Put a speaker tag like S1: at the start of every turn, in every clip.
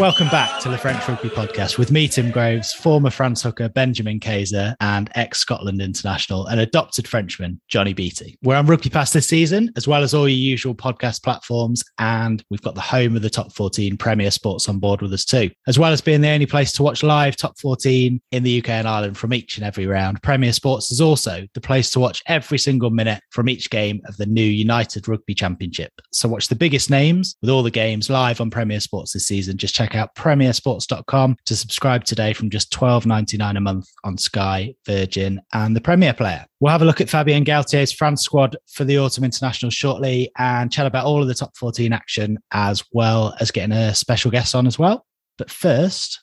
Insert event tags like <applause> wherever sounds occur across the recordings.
S1: Welcome back to the French Rugby Podcast with me, Tim Groves, former France hooker Benjamin Kayser, and ex Scotland international and adopted Frenchman Johnny Beattie. We're on Rugby Pass this season, as well as all your usual podcast platforms, and we've got the home of the top 14 Premier Sports on board with us too, as well as being the only place to watch live top 14 in the UK and Ireland from each and every round. Premier Sports is also the place to watch every single minute from each game of the new United Rugby Championship. So watch the biggest names with all the games live on Premier Sports this season. Just check out premiersports.com to subscribe today from just $12.99 a month on Sky, Virgin, and the Premier Player. We'll have a look at Fabien Galthié's France squad for the Autumn International shortly and chat about all of the top 14 action as well as getting a special guest on as well. But first,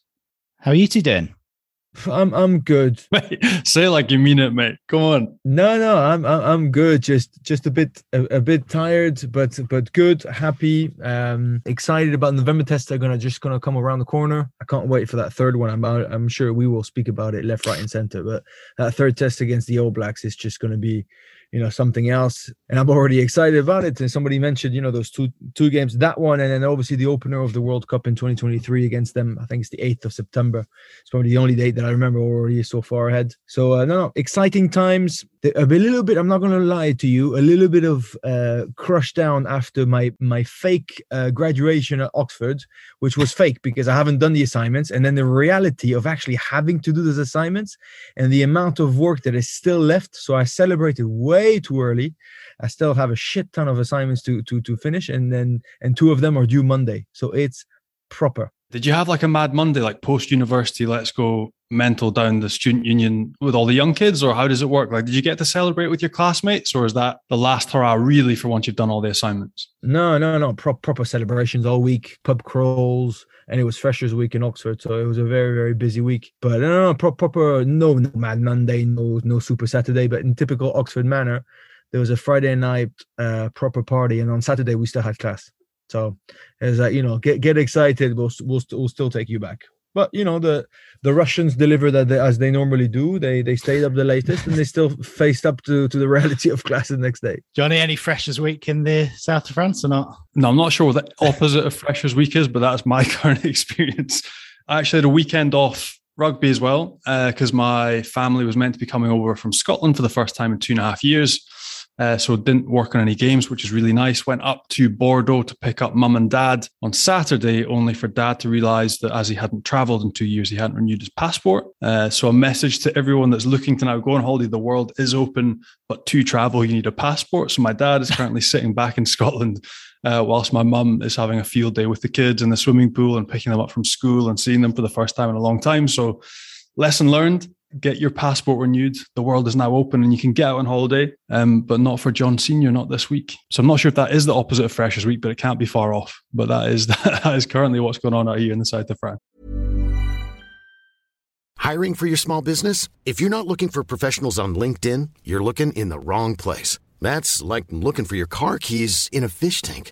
S1: how are you two doing?
S2: I'm I'm good. <laughs>
S3: Mate, say it like you mean it, mate. Come on.
S2: No, no, I'm I'm good. Just just a bit a, a bit tired, but but good, happy, um, excited about November tests. Are gonna just gonna come around the corner. I can't wait for that third one. I'm I'm sure we will speak about it left, right, and center. But that third test against the All Blacks is just gonna be you know something else. And i'm already excited about it. And somebody mentioned you know those two two games that one and then obviously the opener of the world cup in 2023 against them i think it's the 8th of september. It's probably the only date that i remember already so far ahead. So uh, no no exciting times. A little bit i'm not going to lie to you a little bit of uh, crush down after my my fake uh, graduation at oxford which was fake because i haven't done the assignments. And then the reality of actually having to do those assignments and the amount of work that is still left. So i celebrated way too early. I still have a shit ton of assignments to to to finish and then and two of them are due monday. So it's proper
S3: did you have like a mad Monday, like post university, let's go mental down the student union with all the young kids, or how does it work? Like, did you get to celebrate with your classmates, or is that the last hurrah really for once you've done all the assignments?
S2: No, no, no. Pro- proper celebrations all week, pub crawls, and it was Freshers Week in Oxford, so it was a very, very busy week. But no, no, pro- proper, no, no mad Monday, no, no super Saturday, but in typical Oxford manner, there was a Friday night uh, proper party, and on Saturday we still had class. So, as uh, you know, get get excited. We'll we'll, we'll still take you back. But you know the the Russians delivered that they, as they normally do. They they stayed up the latest and they still faced up to to the reality of class the next day.
S1: Johnny, any freshers week in the south of France or not?
S3: No, I'm not sure what the opposite of freshers week is, but that's my <laughs> current experience. I actually had a weekend off rugby as well because uh, my family was meant to be coming over from Scotland for the first time in two and a half years. Uh, so didn't work on any games, which is really nice. Went up to Bordeaux to pick up mum and dad on Saturday, only for dad to realise that as he hadn't travelled in two years, he hadn't renewed his passport. Uh, so a message to everyone that's looking to now go on holiday: the world is open, but to travel you need a passport. So my dad is currently <laughs> sitting back in Scotland. Uh, whilst my mum is having a field day with the kids in the swimming pool and picking them up from school and seeing them for the first time in a long time. So, lesson learned get your passport renewed. The world is now open and you can get out on holiday, um, but not for John Senior, not this week. So I'm not sure if that is the opposite of Freshers Week, but it can't be far off. But that is <laughs> that is currently what's going on out here in the south of France.
S4: Hiring for your small business? If you're not looking for professionals on LinkedIn, you're looking in the wrong place. That's like looking for your car keys in a fish tank.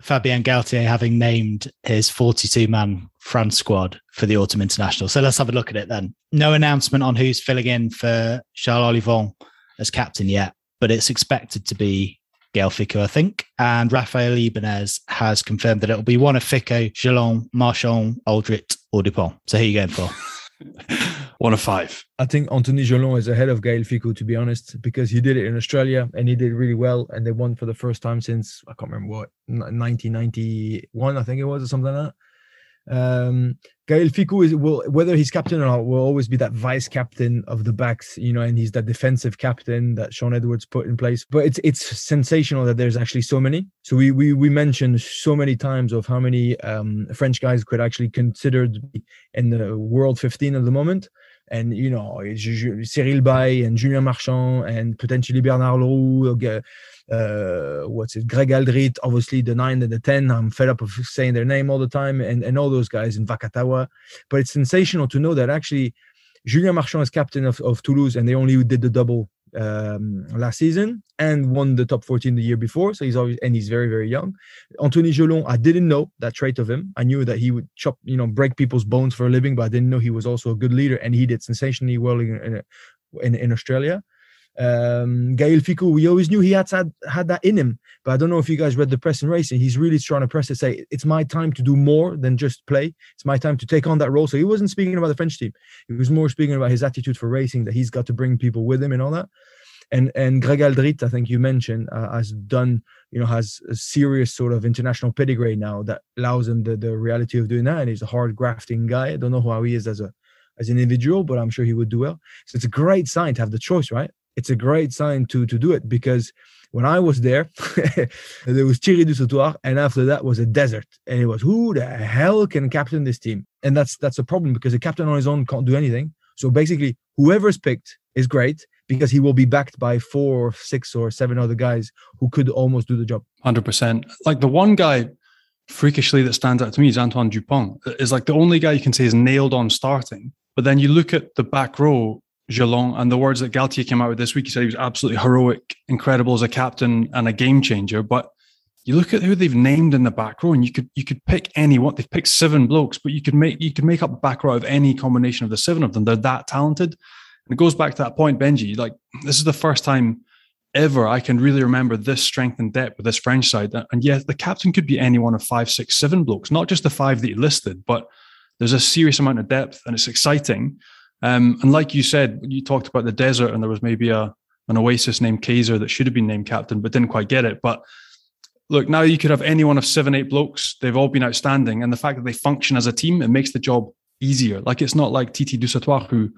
S1: Fabien Galthié having named his 42 man France squad for the Autumn International. So let's have a look at it then. No announcement on who's filling in for Charles Ollivon as captain yet, but it's expected to be Gael Fickou, I think. And Raphael Ibanez has confirmed that it'll be one of Fickou, Jelonch, Marchand, Alldritt, or Dupont. So who are you going for? <laughs>
S3: One of five.
S2: I think Anthony Jelonch is ahead of Gael Fickou, to be honest, because he did it in Australia and he did really well. And they won for the first time since, I can't remember what, 1991, I think it was, or something like that. Um, Gael Fickou is will whether he's captain or not will always be that vice captain of the backs, you know, and he's that defensive captain that Shaun Edwards put in place. But it's it's sensational that there's actually so many. So we we we mentioned so many times of how many um, French guys could actually considered in the world 15 at the moment. And you know, Cyril Baille and Julien Marchand and potentially Bernard Leroux, uh, what's it, Greg Alldritt, obviously the nine and the 10. I'm fed up of saying their name all the time, and, and all those guys in Vakatawa. But it's sensational to know that actually Julien Marchand is captain of, of Toulouse, and they only did the double um, last season and won the top 14 the year before. So he's always and he's very very young. Anthony Jelonch, I didn't know that trait of him. I knew that he would chop, you know, break people's bones for a living, but I didn't know he was also a good leader, and he did sensationally well in in, in Australia. Um, Gael Fickou, we always knew he had, had had that in him, but I don't know if you guys read the press and racing. He's really trying to press to say it's my time to do more than just play. It's my time to take on that role. So he wasn't speaking about the French team. He was more speaking about his attitude for racing that he's got to bring people with him and all that. And and Greg Alldritt, I think you mentioned, uh, has done you know has a serious sort of international pedigree now that allows him the the reality of doing that. And he's a hard grafting guy. I don't know how he is as a as an individual, but I'm sure he would do well. So it's a great sign to have the choice, right? It's a great sign to to do it because when I was there, <laughs> there was Thierry Dusautoir, and after that was a desert, and it was who the hell can captain this team? And that's that's a problem because a captain on his own can't do anything. So basically, whoever's picked is great because he will be backed by four, or six, or seven other guys who could almost do the job.
S3: Hundred percent. Like the one guy freakishly that stands out to me is Antoine Dupont. Is like the only guy you can say is nailed on starting. But then you look at the back row Jelonch and the words that Galthié came out with this week. He said he was absolutely heroic, incredible as a captain and a game changer. But you look at who they've named in the back row, and you could you could pick any what they've picked seven blokes, but you could make you could make up a back row of any combination of the seven of them. They're that talented. And it goes back to that point, Benji. Like this is the first time ever I can really remember this strength and depth with this French side. And yes, the captain could be any one of five, six, seven blokes, not just the five that you listed, but there's a serious amount of depth and it's exciting. Um, and like you said, you talked about the desert, and there was maybe a an oasis named Kayser that should have been named captain, but didn't quite get it. But look, now you could have any one of seven, eight blokes. They've all been outstanding. And the fact that they function as a team, it makes the job easier. Like it's not like Titi Dusautoir who,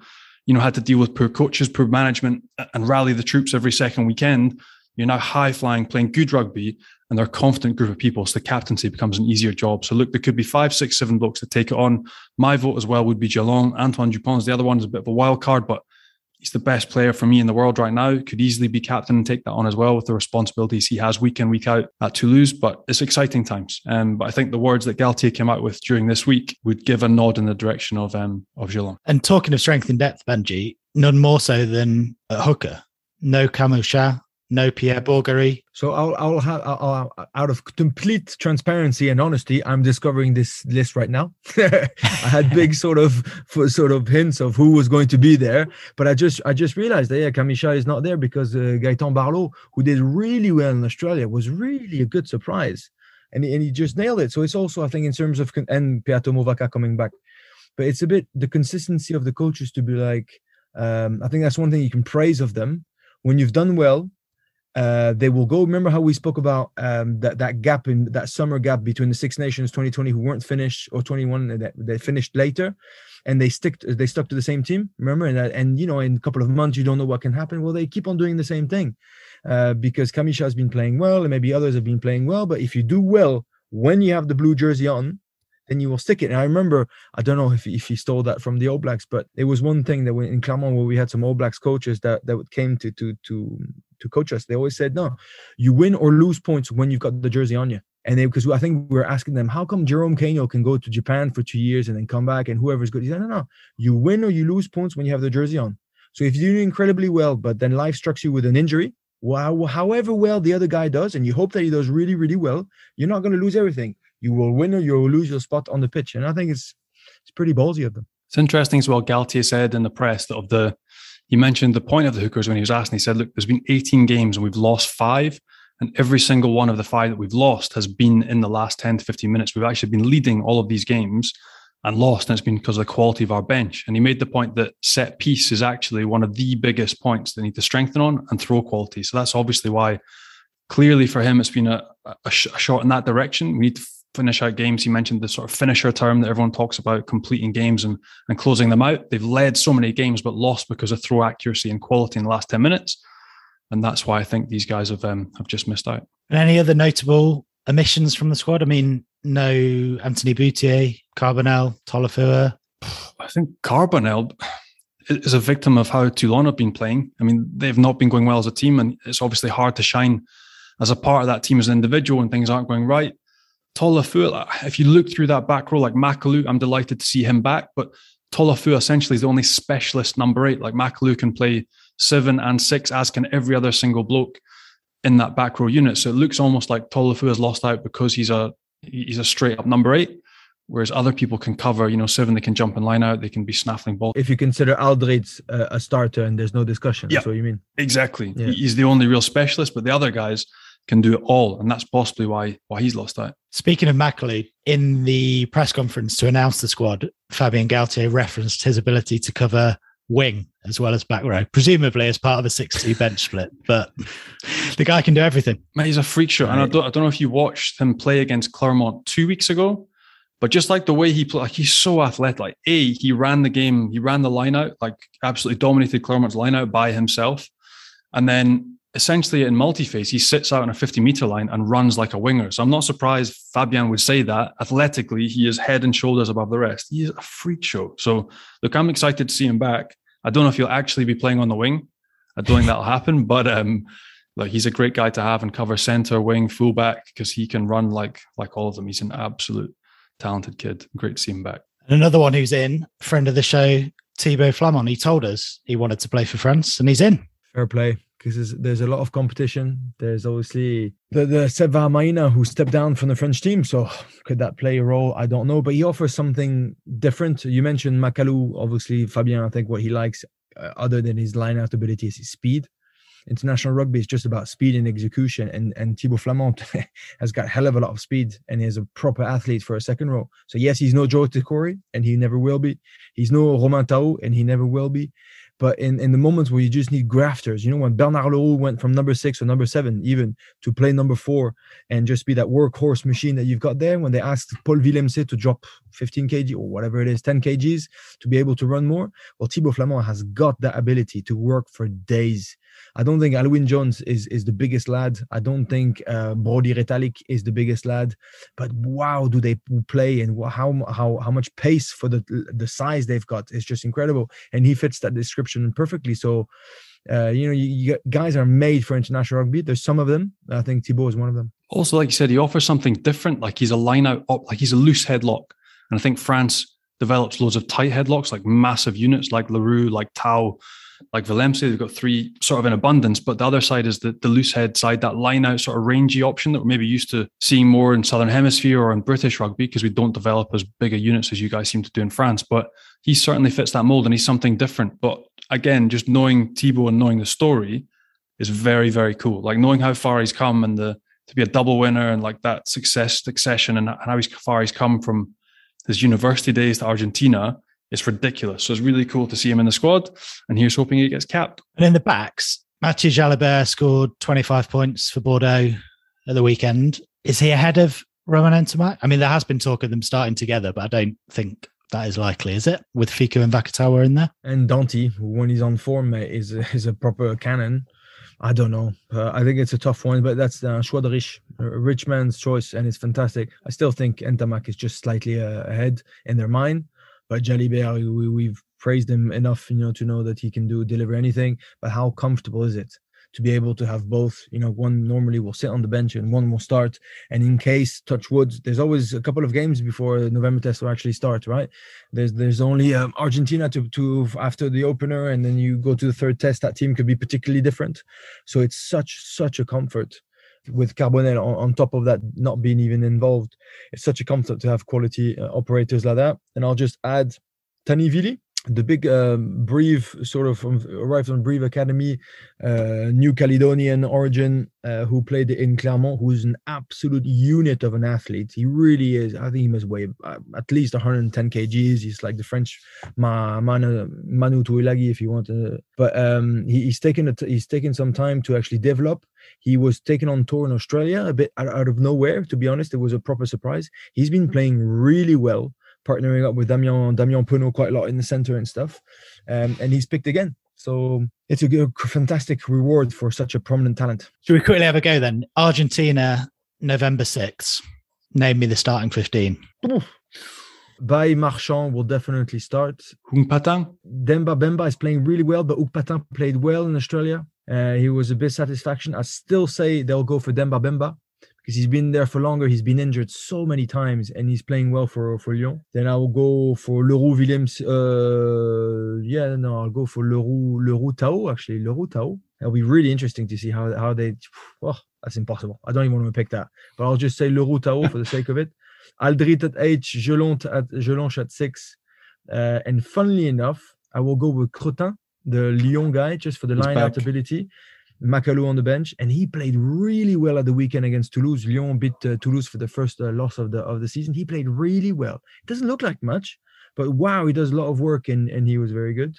S3: you know, had to deal with poor coaches, poor management and rally the troops every second weekend. You're now high flying, playing good rugby, and they're a confident group of people. So the captaincy becomes an easier job. So look, there could be five, six, seven blokes that take it on. My vote as well would be Jelonch. Antoine Dupont. the other one is a bit of a wild card, but he's the best player for me in the world right now. Could easily be captain and take that on as well with the responsibilities he has week in, week out at Toulouse. But it's exciting times. Um, but I think the words that Galthié came out with during this week would give a nod in the direction of um, of Jelonch.
S1: And talking of strength in depth, Benji, none more so than hooker. No Camus no Pierre Bourgarit.
S2: So I'll, I'll have I'll, out of complete transparency and honesty, I'm discovering this list right now. <laughs> I had big <laughs> sort of sort of hints of who was going to be there, but I just I just realized that yeah, Camille is not there because uh, Gaetan Barlot, who did really well in Australia, was really a good surprise, and he, and he just nailed it. So it's also I think in terms of and Peato Mauvaka coming back, but it's a bit the consistency of the coaches to be like. Um, I think that's one thing you can praise of them when you've done well uh, they will go. Remember how we spoke about um, that that gap in that summer gap between the Six Nations 2020 who weren't finished or 21 that they finished later, and they stick to, they stuck to the same team. Remember and that, and you know in a couple of months you don't know what can happen. Well, they keep on doing the same thing uh, because Kamisha has been playing well and maybe others have been playing well. But if you do well when you have the blue jersey on, then you will stick it. And I remember, I don't know if, if he stole that from the All Blacks, but it was one thing that in Clermont where we had some All Blacks coaches that that came to to to to coach us. They always said, no, you win or lose points when you've got the jersey on you. And they, because I think we are asking them, how come Jerome Kaino can go to Japan for two years and then come back and whoever's good? He said, no, no, you win or you lose points when you have the jersey on. So if you do incredibly well, but then life strikes you with an injury, well, however well the other guy does, and you hope that he does really, really well, you're not going to lose everything. You will win or you will lose your spot on the pitch. And I think it's it's pretty ballsy of them.
S3: It's interesting as well. Galthié said in the press that of the he mentioned the point of the hookers when he was asked, and he said, Look, there's been 18 games and we've lost five. And every single one of the five that we've lost has been in the last 10 to 15 minutes. We've actually been leading all of these games and lost, and it's been because of the quality of our bench. And he made the point that set piece is actually one of the biggest points they need to strengthen on and throw quality. So that's obviously why, clearly for him, it's been a, a, a shot in that direction. We need to finish out games. He mentioned the sort of finisher term that everyone talks about, completing games and, and closing them out. They've led so many games, but lost because of throw accuracy and quality in the last 10 minutes. And that's why I think these guys have um, have just missed out.
S1: And any other notable omissions from the squad? I mean, no Anthony Bouthier, Carbonel, Tolofua.
S3: I think Carbonel is a victim of how Toulon have been playing. I mean, they've not been going well as a team, and it's obviously hard to shine as a part of that team as an individual when things aren't going right. Tolofua, if you look through that back row, like Macalou, I'm delighted to see him back. But Tolofua essentially is the only specialist number eight. Like Macalou can play seven and six, as can every other single bloke in that back row unit. So it looks almost like Tolofua has lost out because he's a he's a straight up number eight. Whereas other people can cover, you know, seven, they can jump and line out, they can be snaffling ball.
S2: If you consider Alldritt uh, a starter and there's no discussion, yeah, that's what you mean.
S3: Exactly. Yeah. He's the only real specialist, but the other guys, can do it all, and that's possibly why why he's lost out.
S1: Speaking of Macalou, in the press conference to announce the squad, Fabian Galthié referenced his ability to cover wing as well as back row, presumably as part of a 6-2 bench split. But the guy can do everything.
S3: Mate, he's a freak show. And I don't, I don't know if you watched him play against Clermont two weeks ago, but just like the way he played, like he's so athletic. Like, A, he ran the game, he ran the line out, like absolutely dominated Clermont's line out by himself. And then essentially in multi-phase, he sits out on a 50 meter line and runs like a winger. So I'm not surprised Fabian would say that. Athletically, he is head and shoulders above the rest. He is a freak show. So look, I'm excited to see him back. I don't know if he'll actually be playing on the wing. I don't think that'll happen, <laughs> but um, like he's a great guy to have and cover center, wing, fullback because he can run like like all of them. He's an absolute talented kid. Great to see him back.
S1: And another one who's in, friend of the show, Thibaut Flament. He told us he wanted to play for France, and he's in.
S2: Fair play because there's, a lot of competition. There's obviously the, the Seva Maina who stepped down from the French team. So could that play a role? I don't know. But he offers something different. You mentioned Macalou. Obviously, Fabien, I think what he likes, uh, other than his line out ability, is his speed. International rugby is just about speed and execution. And, and Thibaut Flament <laughs> has got hell of a lot of speed and is a proper athlete for a second row. So, yes, he's no Joe Tekori and he never will be. He's no Romain Tau and he never will be But in, in the moments where you just need grafters, you know, when Bernard Leroux went from number six or number seven even to play number four and just be that workhorse machine that you've got there, when they asked Paul Willemse to drop 15 kg or whatever it is, 10 kgs to be able to run more, well, Thibaut Flament has got that ability to work for days. I don't think Alun Wyn Jones is, is the biggest lad. I don't think uh, Brodie Retallick is the biggest lad. But wow, do they play and how how how much pace for the the size they've got is just incredible. And he fits that description perfectly. So, uh, you know, you, you, guys are made for international rugby. There's some of them. I think Thibaut is one of them.
S3: Also, like you said, he offers something different. Like he's a line out up, like he's a loose headlock. And I think France develops loads of tight headlocks, like massive units, like Leroux, like Tau, like Willemse. They've got three sort of in abundance. But the other side is the, the loose head side, that line out sort of rangy option that we're maybe used to seeing more in Southern Hemisphere or in British rugby because we don't develop as big a units as you guys seem to do in France. But he certainly fits that mold and he's something different. But again, just knowing Thibaut and knowing the story is very, very cool. Like knowing how far he's come and the to be a double winner and like that success succession and how far he's come from his university days to Argentina is ridiculous. So it's really cool to see him in the squad, and here's hoping he gets capped.
S1: And in the backs, Mathieu Jalibert scored 25 points for Bordeaux at the weekend. Is he ahead of Romain Ntamack? I mean, there has been talk of them starting together, but I don't think that is likely, is it? With Fickou and Vakatawa in there?
S2: And Danty, when he's on form, is a, <laughs> is a proper cannon. I don't know. Uh, I think it's a tough one, but that's uh, choix de rich, a rich man's choice, and it's fantastic. I still think Ntamack is just slightly uh, ahead in their mind, but Jalibert, we, we've praised him enough, you know, to know that he can do deliver anything. But how comfortable is it? to be able to have both. You know, one normally will sit on the bench and one will start. And in case touch wood, there's always a couple of games before November test will actually start, right? There's there's only um, Argentina to to after the opener, and then you go to the third test. That team could be particularly different. So it's such such a comfort with Carbonel on, on, top of that not being even involved. It's such a comfort to have quality uh, operators like that. And I'll just add Tani Vili, the big um, Brive sort of arrived from Brive Academy, uh, New Caledonian origin, uh, who played in Clermont, who's an absolute unit of an athlete. He really is. I think he must weigh uh, at least 110 kgs. He's like the French Ma, Manu, Manu Tuilagi, if you want to. But um, he, he's taken a t- he's taken some time to actually develop. He was taken on tour in Australia a bit out, out of nowhere. To be honest, it was a proper surprise. He's been playing really well partnering up with Damien Damien Penaud quite a lot in the center and stuff, um, and he's picked again. So it's a good, fantastic reward for such a prominent talent.
S1: Should we quickly have a go then? Argentina, November 6th. Name me the starting 15.
S2: By Marchand will definitely start.
S3: Huang Patin?
S2: Demba Bamba is playing really well, but Huang Patin played well in Australia. Uh, he was a bit satisfaction. I still say they'll go for Demba Bamba because he's been there for longer. He's been injured so many times, and he's playing well for for Lyon. Then I will go for Leroux Williams. Uh, yeah, no, I'll go for Leroux Leroux Tau. Actually, Leroux Tau. It'll be really interesting to see how how they. Oh, that's impossible. I don't even want to pick that, but I'll just say Leroux Tau for the sake of it. <laughs> Aldrit at eight, Jelonch at Jelonch at six, uh, and funnily enough, I will go with Cretin, the Lyon guy, just for the line out ability. Macalou on the bench, and he played really well at the weekend against Toulouse. Lyon beat uh, Toulouse for the first uh, loss of the of the season. He played really well. It doesn't look like much, but wow, he does a lot of work, and and he was very good.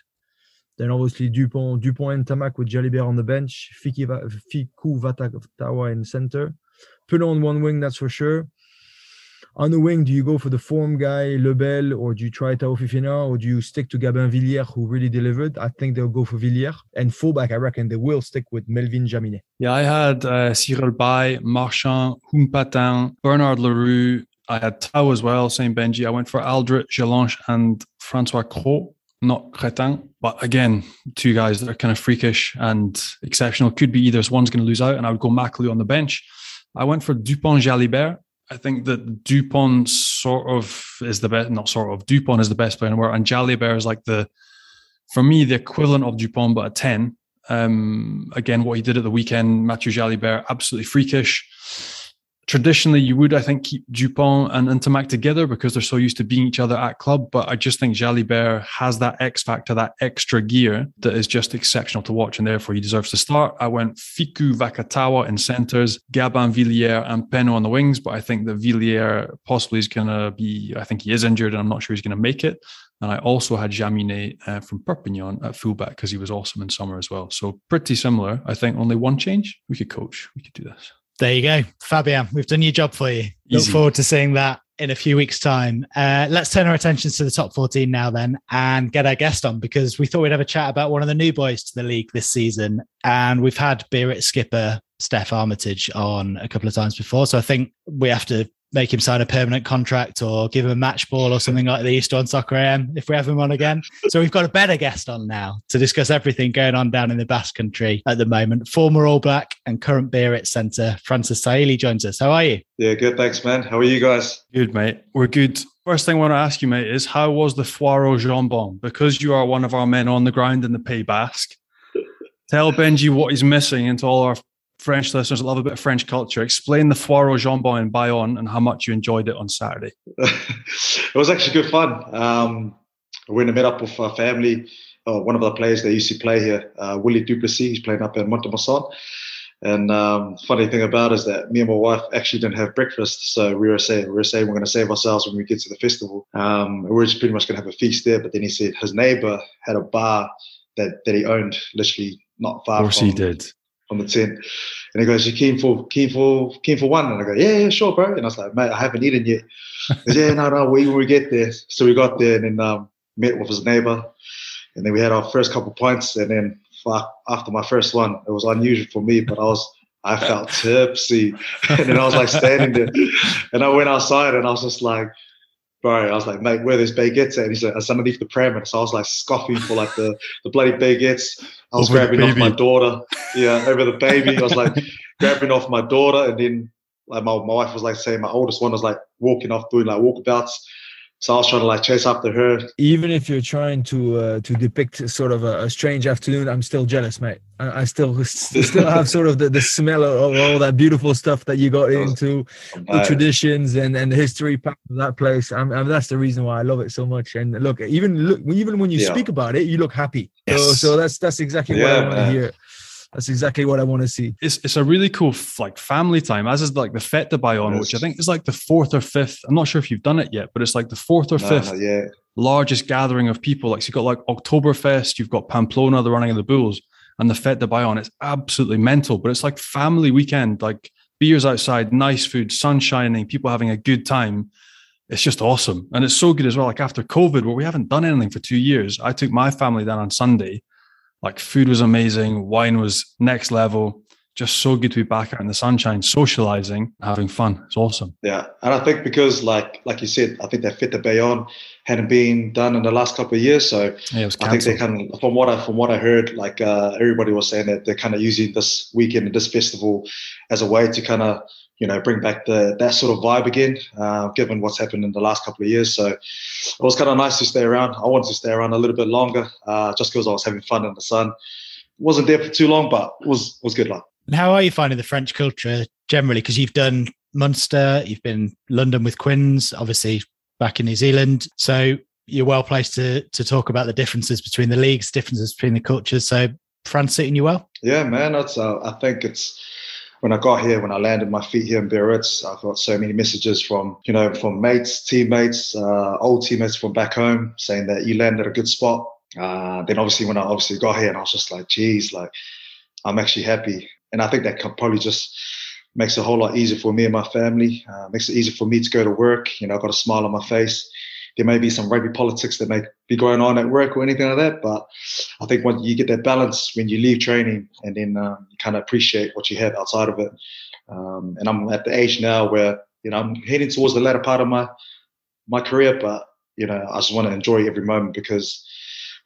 S2: Then obviously Dupont, Dupont and Ntamack with Jalibert on the bench, Fickou Vakatawa in center. Penaud on one wing, that's for sure on the wing, do you go for the form guy, Lebel, or do you try Tao Fifina, or do you stick to Gabin Villiers, who really delivered? I think they'll go for Villiers. And fullback, I reckon they will stick with Melvin Jaminet.
S3: Yeah, I had uh, Cyril Baille, Marchand, Huang Patin, Bernard Leroux. I had Tau as well, same Benji. I went for Alldritt, Jelonch, and Francois Cros, not Cretin. But again, two guys that are kind of freakish and exceptional. Could be either one's going to lose out, and I would go Macalou on the bench. I went for Dupont Jalibert I think that Dupont sort of is the best, not sort of, Dupont is the best player in the world. And Jalibert is like the, for me, the equivalent of Dupont, but a 10. Um, again, what he did at the weekend, Mathieu Jalibert, absolutely freakish. Traditionally you would, I think, keep Dupont and Ntamack together because they're so used to being each other at club. But I just think Jalibert has that X factor, that extra gear that is just exceptional to watch, and therefore he deserves to start. I went Fickou Vakatawa in centres, Gabin Villiers and Penaud on the wings, but I think that Villiers possibly is going to be, I think he is injured and I'm not sure he's going to make it. And I also had Jaminet uh, from Perpignan at fullback because he was awesome in summer as well. So pretty similar. I think only one change. We could coach. We could do this.
S1: There you go. Fabian, we've done your job for you. Easy. Look forward to seeing that in a few weeks' time. Uh, let's turn our attentions to the top 14 now, then, and get our guest on because we thought we'd have a chat about one of the new boys to the league this season. And we've had Biarritz skipper Steph Armitage on a couple of times before. So I think we have to make him sign a permanent contract or give him a match ball or something like the East on Soccer AM if we have him on again. So we've got a better guest on now to discuss everything going on down in the Basque Country at the moment. Former All Black and current Biarritz centre Francis Saili joins us. How are you?
S5: Yeah, good. Thanks, man. How are you guys?
S3: Good, mate. We're good. First thing I want to ask you, mate, is how was the foire au jambon? Because you are one of our men on the ground in the Pays Basque. Tell Benji what he's missing into all our French listeners love a bit of French culture, explain the foire au jambon in Bayonne and how much you enjoyed it on Saturday. <laughs>
S5: it was actually good fun. Um, we went and met up with our family. Uh, one of the players that used to play here, uh, Willie Duplessis, he's playing up in Mont-de-Marsan. And um, funny thing about it is that me and my wife actually didn't have breakfast, so we were saying we were saying we're going to save ourselves when we get to the festival. Um, we we're just pretty much going to have a feast there. But then he said his neighbor had a bar that, that he owned literally not far.
S3: Of course,
S5: from,
S3: he did
S5: on the tin. And he goes, You keen for keen for keen for one? And I go, Yeah, yeah, sure, bro. And I was like, mate, I haven't eaten yet. Goes, yeah, no, no, we we get there. So we got there and then um, met with his neighbor. And then we had our first couple pints. And then fuck, after my first one, it was unusual for me, but I was I felt <laughs> tipsy. <laughs> and then I was like standing there. And I went outside and I was just like, bro, I was like, mate, where this baguettes at? And he's like, it's underneath the pram. And so I was like scoffing for like the, the bloody baguettes. I was over grabbing off my daughter. Yeah, over the baby. I was like grabbing off my daughter. And then like my, my wife was like saying my oldest one was like walking off doing like walkabouts. So I was trying to like chase after her.
S2: Even if you're trying to uh, to depict sort of a, a, strange afternoon, I'm still jealous, mate. I, I still <laughs> still have sort of the, the smell of all that beautiful stuff that you got into, the traditions and, and the history of that place. I mean, that's the reason why I love it so much. And look, even look, even when you yeah. speak about it, you look happy. Yes. So, so that's that's exactly yeah, what I want to hear. That's exactly what I want to see.
S3: It's it's a really cool like family time, as is like the Fête de Bayonne, which I think is like the fourth or fifth. I'm not sure if you've done it yet, but it's like the fourth or fifth largest gathering of people. Like so you've got like Oktoberfest, you've got Pamplona, the running of the bulls, and the Fête de Bayonne. It's absolutely mental, but it's like family weekend, like beers outside, nice food, sun shining, people having a good time. It's just awesome. And it's so good as well. Like after COVID, where we haven't done anything for two years, I took my family down on Sunday like food was amazing, wine was next level. Just so good to be back out in the sunshine, socializing, having fun. It's awesome.
S5: Yeah, and I think because, like, like you said, I think that Fête de Bayonne hadn't been done in the last couple of years. So
S3: yeah,
S5: I think they kind of, from what I from what I heard, like uh, everybody was saying that they're kind of using this weekend and this festival as a way to kind of you know, bring back the that sort of vibe again, uh, given what's happened in the last couple of years. So it was kind of nice to stay around. I wanted to stay around a little bit longer, uh, just because I was having fun in the sun. wasn't there for too long, but was was good luck.
S1: And how are you finding the French culture generally? Because you've done Munster, you've been London with Quins, obviously back in New Zealand. So you're well placed to to talk about the differences between the leagues, differences between the cultures. So France suiting you well?
S5: Yeah, man. That's uh, I think it's when I got here, when I landed my feet here in Biarritz, I got so many messages from, you know, from mates, teammates, uh, old teammates from back home saying that you landed a good spot. Uh, then obviously when I obviously got here and I was just like, geez, like I'm actually happy. And I think that probably just makes it a whole lot easier for me and my family. Uh, makes it easier for me to go to work. You know, I've got a smile on my face there may be some rugby politics that may be going on at work or anything like that. But I think when you get that balance when you leave training and then um, you kind of appreciate what you have outside of it. Um, and I'm at the age now where, you know, I'm heading towards the latter part of my, my career, but, you know, I just want to enjoy every moment because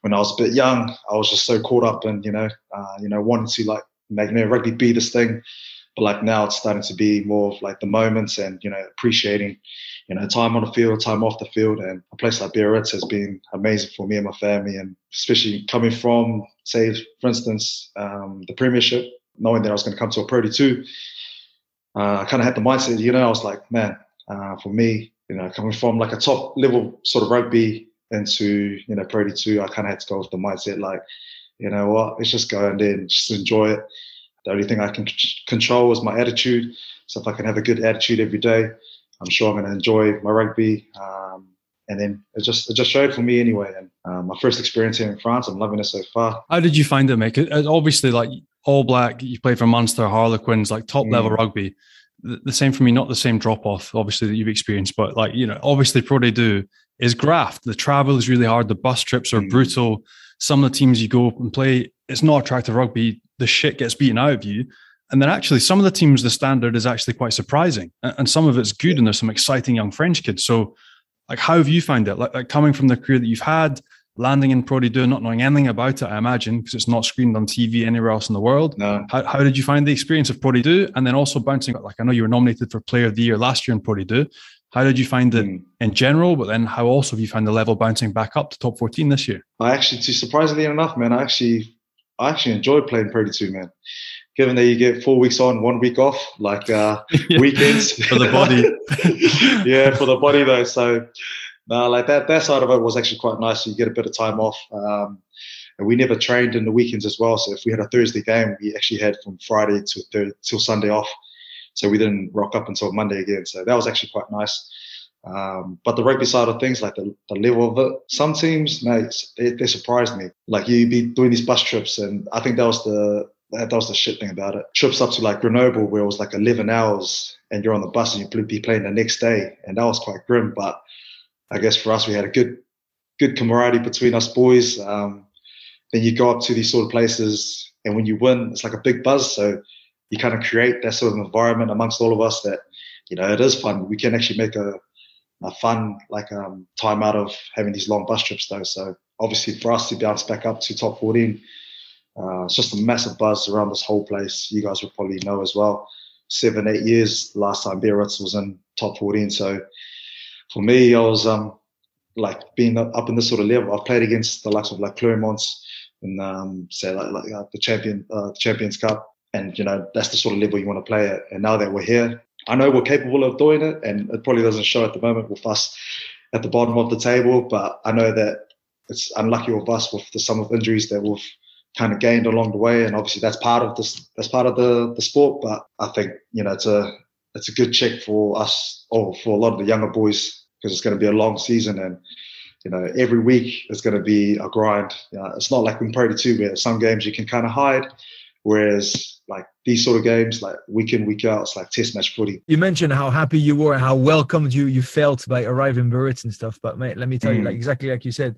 S5: when I was a bit young, I was just so caught up in, you know, uh, you know, wanting to like make, you know, rugby be this thing. But like now it's starting to be more of like the moments and, you know, appreciating, you know, time on the field, time off the field. And a place like Biarritz has been amazing for me and my family. And especially coming from, say, for instance, um, the Premiership, knowing that I was going to come to a Pro D2, uh, I kind of had the mindset, you know, I was like, man, uh, for me, you know, coming from like a top level sort of rugby into, you know, Pro D2, I kind of had to go with the mindset like, you know what, let's just go and just enjoy it. The only thing I can control is my attitude. So if I can have a good attitude every day, I'm sure I'm going to enjoy my rugby. Um, and then it just it just showed for me anyway. And um, my first experience here in France, I'm loving it so far.
S3: How did you find it, mate? Obviously, like All Black, you played for Munster, Harlequins, like top mm. level rugby. The, the, same for me, not the same drop off, obviously that you've experienced, but like you know, obviously Pro D2 is graft. The travel is really hard. The bus trips are mm. brutal. Some of the teams you go and play, it's not attractive rugby. The shit gets beaten out of you. And then actually, some of the teams, the standard is actually quite surprising, and some of it's good. And there's some exciting young French kids. So like, how have you found it? Like, like coming from the career that you've had, landing in Pro D2, not knowing anything about it, I imagine, because it's not screened on TV anywhere else in the world.
S5: No.
S3: How, how did you find the experience of Pro D2? And then also bouncing, like, I know you were nominated for Player of the Year last year in Pro D2. How did you find it mm. in general? But then how also have you found the level bouncing back up to top 14 this year?
S5: I actually, surprisingly enough, man, I actually, I actually enjoyed playing Pro D2, man given that you get four weeks on, one week off, like uh, <laughs> yeah. weekends
S3: for the body. <laughs>
S5: yeah, for the body though. So no, like that that side of it was actually quite nice. So you get a bit of time off. Um, and we never trained in the weekends as well. So if we had a Thursday game, we actually had from Friday to thir- till Sunday off. So we didn't rock up until Monday again. So that was actually quite nice. Um, but the rugby side of things, like the, the level of it, some teams, mate, they, they surprised me. Like you'd be doing these bus trips, and I think that was the that, was the shit thing about it. Trips up to like Grenoble, where it was like 11 hours, and you're on the bus and you'd be playing the next day, and that was quite grim. But I guess for us, we had a good, good camaraderie between us boys. Um, then you go up to these sort of places, and when you win, it's like a big buzz. So you kind of create that sort of environment amongst all of us that, you know, it is fun. We can actually make a, a fun like um, time out of having these long bus trips, though. So obviously, for us to bounce back up to top 14, uh, it's just a massive buzz around this whole place. You guys will probably know as well. Seven, eight years last time Biarritz was in top 14. So for me, I was um, like being up in this sort of level. I've played against the likes of like Clermont and um, say like, like uh, the champion uh, Champions Cup, and you know that's the sort of level you want to play at. And now that we're here, I know we're capable of doing it, and it probably doesn't show at the moment with us at the bottom of the table. But I know that it's unlucky with us with the sum of injuries that we've kind of gained along the way, and obviously that's part of this. That's part of the the sport. But I think you know it's a it's a good check for us or for a lot of the younger boys because it's going to be a long season and you know every week is going to be a grind. You know, it's not like in Pro D2 where some games you can kind of hide, whereas like these sort of games, like week in, week out, it's like test match footy.
S2: You mentioned how happy you were, and how welcomed you you felt by arriving Biarritz and stuff. But mate, let me tell mm. you, like exactly like you said,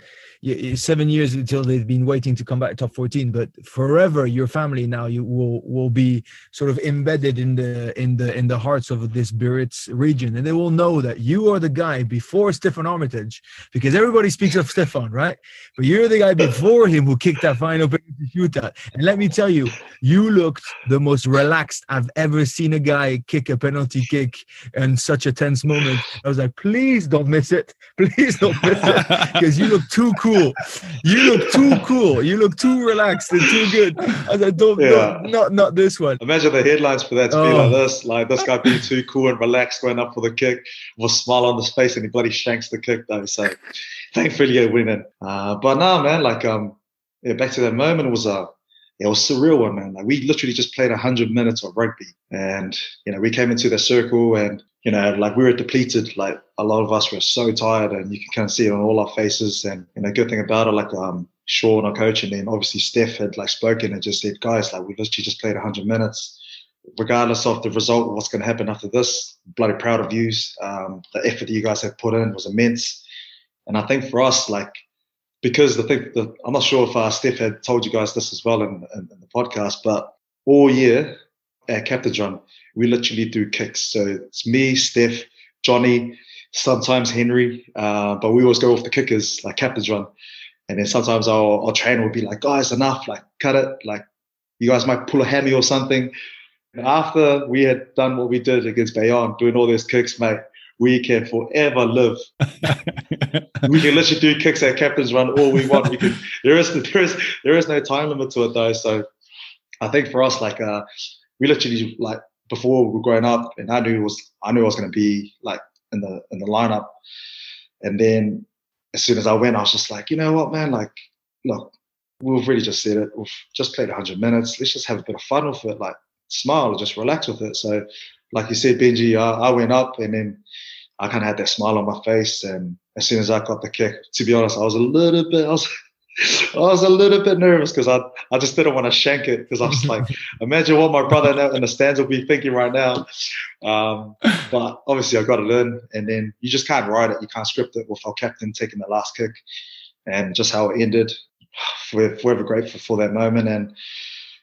S2: seven years until they've been waiting to come back top 14 but forever your family now you will will be sort of embedded in the in the in the hearts of this Biarritz region and they will know that you are the guy before Steffon Armitage because everybody speaks of Steffon right but you're the guy before him who kicked that final penalty shootout and let me tell you you looked the most relaxed I've ever seen a guy kick a penalty kick in such a tense moment I was like please don't miss it <laughs> please don't miss it <laughs> because you look too cool. You look too cool. You look too relaxed and too good. I said, don't, yeah. don't not not this one.
S5: Imagine the headlines for that to oh. be like this, like this guy being too cool and relaxed, going up for the kick, with a smile on his face, and he bloody shanks the kick though. So thankfully you're winning. Uh, but no, man, like um, yeah, back to that moment, was a uh, it was surreal one, man. Like we literally just played hundred minutes of rugby, and you know we came into the circle, and you know like we were depleted. Like a lot of us were so tired, and you can kind of see it on all our faces. And you know, good thing about it, like um, Sean, our coach, and then obviously Steph had like spoken and just said, guys, like we literally just played hundred minutes. Regardless of the result, what's going to happen after this, bloody proud of you. Um, the effort that you guys have put in was immense, and I think for us, like because the thing that I'm not sure if uh, Steph had told you guys this as well in, in, in the podcast, but all year at captain's run, we literally do kicks. So it's me, Steph, Johnny, sometimes Henry, uh, but we always go off the kickers like captain's run. And then sometimes our, our trainer would be like, guys, enough, like cut it. Like you guys might pull a hammy or something. And after we had done what we did against Bayonne, doing all those kicks, mate, we can forever live. we can literally do kicks at captain's run all we want. We can. There is there is there is no time limit to it though. So I think for us, like uh, we literally like before we were growing up, and I knew it was I knew I was going to be like in the in the lineup. And then as soon as I went, I was just like, you know what, man, like, look, we've really just said it. We've just played 100 minutes. Let's just have a bit of fun with it. Like, smile, and just relax with it. So, like you said, Benji, I, I went up and then I kind of had that smile on my face. And as soon as I got the kick, to be honest, I was a little bit, I was, <laughs> I was a little bit nervous because I, I just didn't want to shank it because I was like, <laughs> imagine what my brother in the stands will be thinking right now. Um, but obviously, I got to learn. and then you just can't write it, you can't script it with our captain taking the last kick, and just how it ended. <sighs> We're forever grateful for that moment, and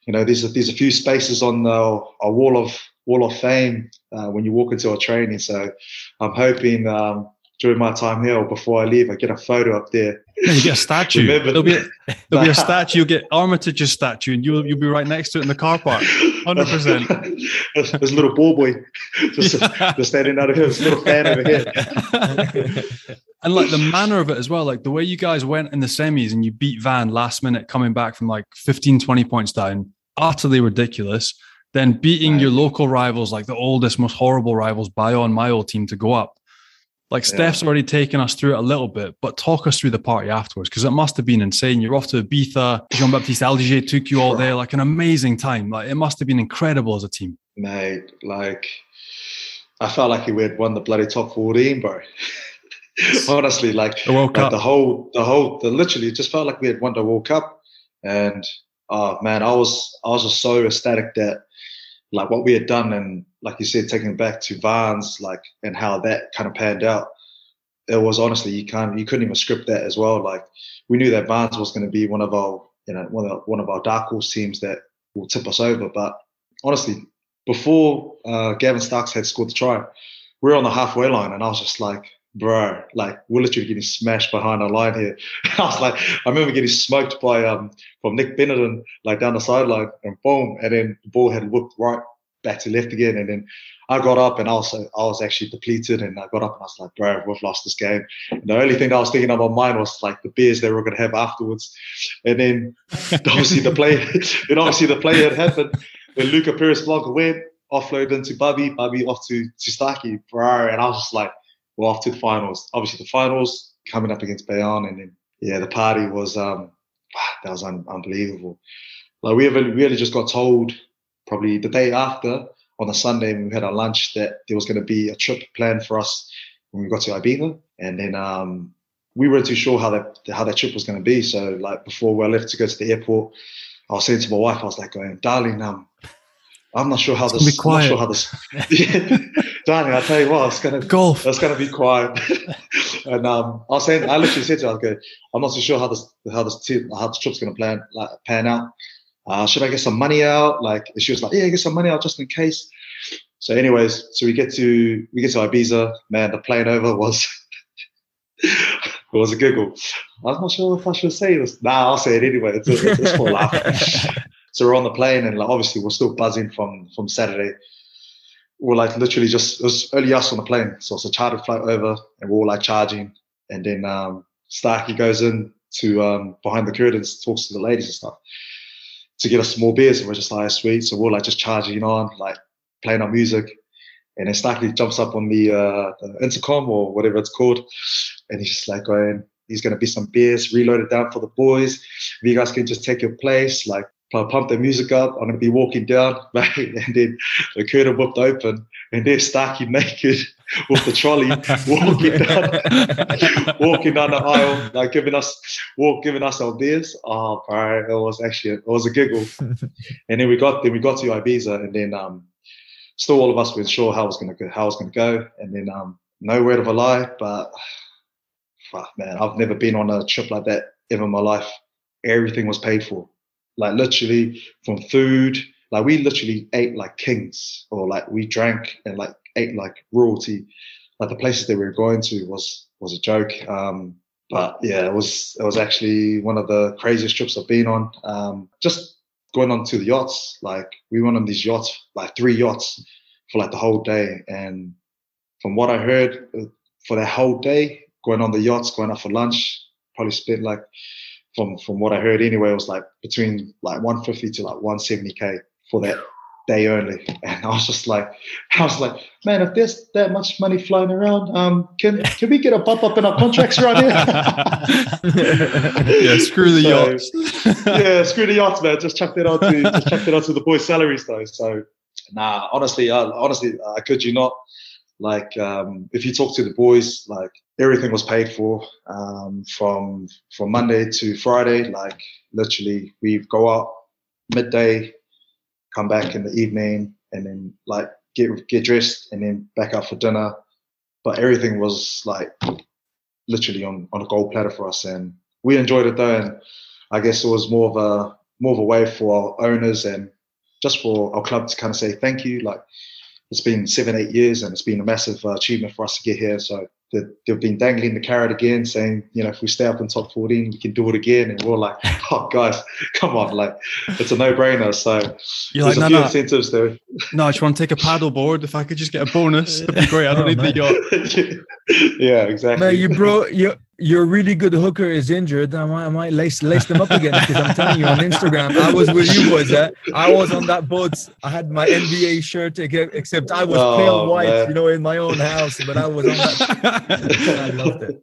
S5: you know, there's a, there's a few spaces on the our wall of wall of fame uh, when you walk into our training. So I'm hoping um, during my time here or before I leave, I get a photo up there. <laughs>
S3: You get a statue. There'll be a, there'll be a <laughs> statue. You'll get Armitage's statue, and you'll you'll be right next to it in the car park. Hundred percent.
S5: There's a little ball boy <laughs> just, just standing out of here. This little fan over here.
S3: and like the manner of it as well, like the way you guys went in the semis and you beat Vannes last minute, coming back from like 15, 20 points down, utterly ridiculous. Then beating right. your local rivals, like the oldest, most horrible rivals, Bayonne, my old team, to go up like yeah. Steph's already taken us through it a little bit, but talk us through the party afterwards because it must have been insane. You're off to Ibiza. Jean Baptiste Aldigé took you all there, like an amazing time. Like it must have been incredible as a team.
S5: Mate, like I felt like we had won the bloody top 14, bro. <laughs> Honestly, like
S3: the World
S5: Cup. the whole, the whole, the literally, it just felt like we had won the World Cup. And oh man, I was, I was just so ecstatic that like what we had done and like you said, taking back to Vannes, like and how that kind of panned out. It was honestly you can't you couldn't even script that as well. Like we knew that Vannes was going to be one of our you know one of one of our dark horse teams that will tip us over. But honestly, before uh, Gavin Starks had scored the try, we were on the halfway line, and I was just like, bro, like we're literally getting smashed behind our line here. <laughs> I was like, I remember getting smoked by um from Nick Benetton like down the sideline, and boom, and then the ball had whipped right back to left again, and then I got up and also I was actually depleted, and I got up and I was like, bro, we've lost this game. And the only thing that I was thinking of my mind was like the beers they were going to have afterwards, and then <laughs> obviously the play, <laughs> then obviously the play had happened. When Luca Perez Blanco went offloaded into Bubby, Bubby off to to Starkey, bro, and I was just like off to the finals. Obviously, the finals coming up against Bayonne, and then yeah, the party was um <sighs> that was un- unbelievable. Like we haven't really just got told probably the day after on a Sunday when we had our lunch that there was going to be a trip planned for us when we got to Ibiza, and then um we weren't too sure how that how that trip was going to be. So like before we left to go to the airport, I was saying to my wife, I was like going, darling, um, I'm not sure how this.
S3: Be quiet.
S5: I'm not sure how this. Darling, I tell you what, it's gonna
S3: golf.
S5: It's gonna be quiet. <laughs> and um, I was saying, I literally said to her, "Okay, I'm not so sure how this how this how this trip's gonna plan like pan out. Uh, should I get some money out? Like, she was like, "Yeah, get some money out just in case." So, anyways, so we get to we get to Ibiza. Man, the plane over was <laughs> it was a giggle. I'm not sure if I should say this. Nah, I'll say it anyway. It's, a, it's for laugh. <laughs> so we're on the plane, and like, obviously we're still buzzing from from Saturday. We're like literally just it was only us on the plane, so it's a chartered flight over, and we're all like charging, and then um, Starkey goes in to um, behind the curtains, talks to the ladies and stuff to get us some more beers, and we're just like sweet, so we're like just charging on, like playing our music, and then Starkey jumps up on the, uh, the intercom or whatever it's called, and he's just like going. He's going to be some beers reloaded down for the boys. If you guys can just take your place, like pump the music up. I'm going to be walking down, <laughs> right? And then the curtain whipped open, and there's Starkey naked <laughs> with the trolley <laughs> walking down, walking down the aisle, like giving us, walk, giving us our beers. Oh, bro, it was actually it was a giggle. and then we got then we got to Ibiza, and then um, still all of us weren't sure how it was going to go, how it was going to go, and then um, no word of a lie, but <sighs> fuck, man, I've never been on a trip like that ever in my life. Everything was paid for like literally from food. Like we literally ate like kings, or like we drank and like ate like royalty. Like the places that we were going to was was a joke. Um, but yeah, it was it was actually one of the craziest trips I've been on. Um, just going on to the yachts, like we went on these yachts, like three yachts for like the whole day. And from what I heard, uh, for that whole day, going on the yachts, going out for lunch, probably spent like from from what I heard anyway, it was like between like 150 to like 170k for that day only. <laughs> And I was just like, I was like, man, if there's that much money flying around, um, can can we get a bump up in our contracts right here? <laughs>
S3: yeah, screw the
S5: So,
S3: yachts. <laughs>
S5: yeah, screw the yachts, man. Just chuck that onto just chuck that onto the boys' salaries though. So nah, honestly, uh, honestly, I could you not. Like um, if you talk to the boys, like everything was paid for um, from from Monday to Friday. Like literally, we go out midday, come back in the evening, and then like get get dressed, and then back out for dinner. But everything was like literally on on a gold platter for us, and we enjoyed it though. And I guess it was more of a more of a way for our owners and just for our club to kind of say thank you. Like it's been seven, eight years, and it's been a massive uh, achievement for us to get here. So they- they've been dangling the carrot again, saying, you know, if we stay up in top 14, we can do it again. And we're like, <laughs> oh, guys, come on, like it's a no-brainer. So
S3: You're
S5: there's
S3: like,
S5: a
S3: no,
S5: few
S3: no,
S5: incentives there.
S3: no, I just want to take a paddle board. If I could just get a bonus, it'd be great. I <laughs> don't
S2: Oh,
S3: need the yacht. <laughs>
S5: yeah, exactly.
S2: Man, you brought your your really good hooker is injured. I might, I might lace lace them up again because I'm telling you on Instagram, I was with you boys. Eh? I was on that boat. I had my NBA shirt, ex- except I was
S5: Oh,
S2: pale white,
S5: man.
S2: you know, in my own house. But I was on that. I loved it.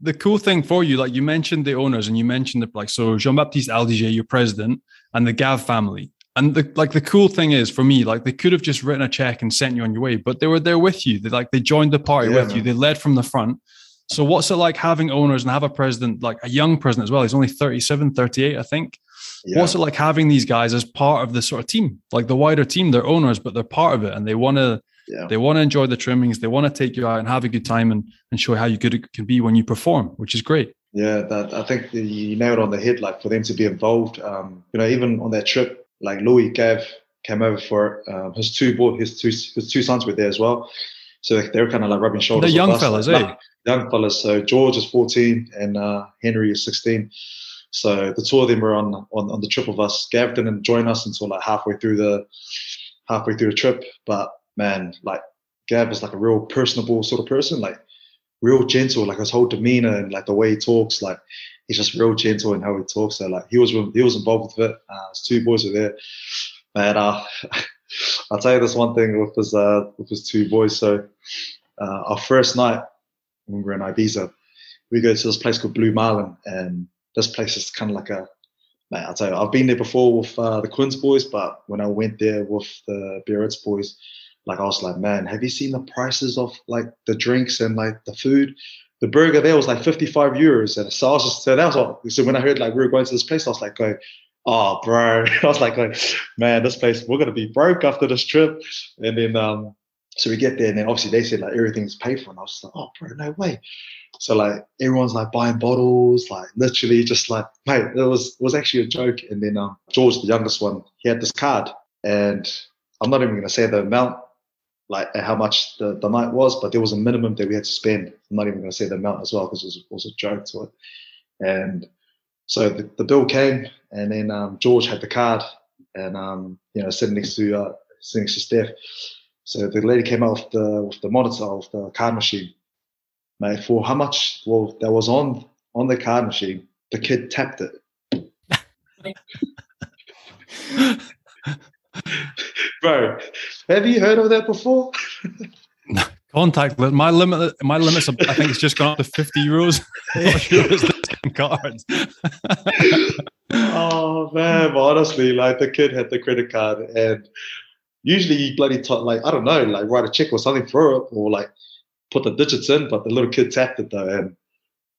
S3: the cool thing for you, like you mentioned the owners and you mentioned the like so Jean Baptiste Aldigé, your president, and the Gave family. And the like the cool thing is for me, like they could have just written a check and sent you on your way, but they were there with you. They like they joined the party
S5: Yeah,
S3: with you. They led from the front. So what's it like having owners and have a president, like a young president as well? He's only 37, 38, I think.
S5: Yeah.
S3: What's it like having these guys as part of the sort of team, like the wider team? They're owners, but they're part of it, and they want to
S5: Yeah.
S3: they want to enjoy the trimmings. They want to take you out and have a good time and, and show how you good it can be when you perform, which is great.
S5: Yeah, that I think you nailed on the head. Like for them to be involved, um, you know, even on that trip, like Louis Gave came over for. Um, his two boy, his two his two sons were there as well, so they were kind of like rubbing shoulders.
S3: They're young
S5: us,
S3: fellas,
S5: like,
S3: eh?
S5: Young fellas. So George is fourteen and uh, Henry is sixteen. So the two of them were on, on on the trip with us. Gave didn't join us until like halfway through the halfway through the trip. But man, like Gave is like a real personable sort of person, like real gentle, like his whole demeanor and like the way he talks, like he's just real gentle in how he talks. So like he was he was involved with it. Uh, his two boys were there, and uh, <laughs> I'll tell you this one thing with his uh, with his two boys. So uh, our first night when we were in Ibiza, we go to this place called Blue Marlin, and this place is kind of like a man. I'll tell you, I've been there before with uh, the Quins boys, but when I went there with the Biarritz boys, like I was like, man, have you seen the prices of like the drinks and like the food? The burger there was like 55 euros. And so I was just, so that was all. So when I heard like we were going to this place, I was like, going, oh, bro. <laughs> I was like, going, man, this place, we're going to be broke after this trip. And then, um, so we get there and then obviously they said like everything's paid for. And I was like, oh, bro, no way. So like everyone's like buying bottles, like literally just like, mate, it was, it was actually a joke. And then um, George, the youngest one, he had this card and I'm not even going to say the amount like how much the, the night was, but there was a minimum that we had to spend. I'm not even going to say the amount as well because it was, was a joke to it. And so the, the bill came, and then um, George had the card, and um, you know sitting next to uh, sitting next to Steph. So the lady came out with the with the monitor of the card machine, mate. For how much? Well, that was on on the card machine. The kid tapped it. <laughs> Bro, have you heard of that before?
S3: Contact my limit. My limits. are- I think it's just gone up to fifty euros. <laughs> <laughs> Sure 10 cards.
S5: oh man, honestly, like the kid had the credit card, and usually you bloody t- like I don't know, like write a check or something for it, or like put the digits in. But the little kid tapped it though, and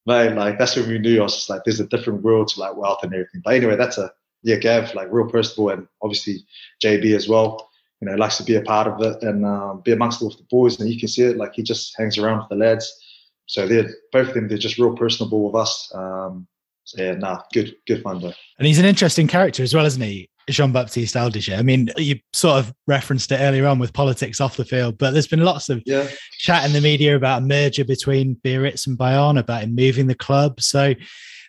S5: man, like that's when we knew I was just like, there's a different world to like wealth and everything. But anyway, that's a yeah, Gave, like real personable, and obviously JB as well. You know, likes to be a part of it and um, be amongst it with the boys, and you can see it. Like he just hangs around with the lads. So they're both of them. They're just real personable with us. Um, so yeah, nah, good, good fun though.
S1: And he's an interesting character as well, isn't he? Jean Baptiste Aldigé. I mean, you sort of referenced it earlier on with politics off the field, but there's been lots of
S5: Yeah,
S1: chat in the media about a merger between Biarritz and Bayonne, about him moving the club. So,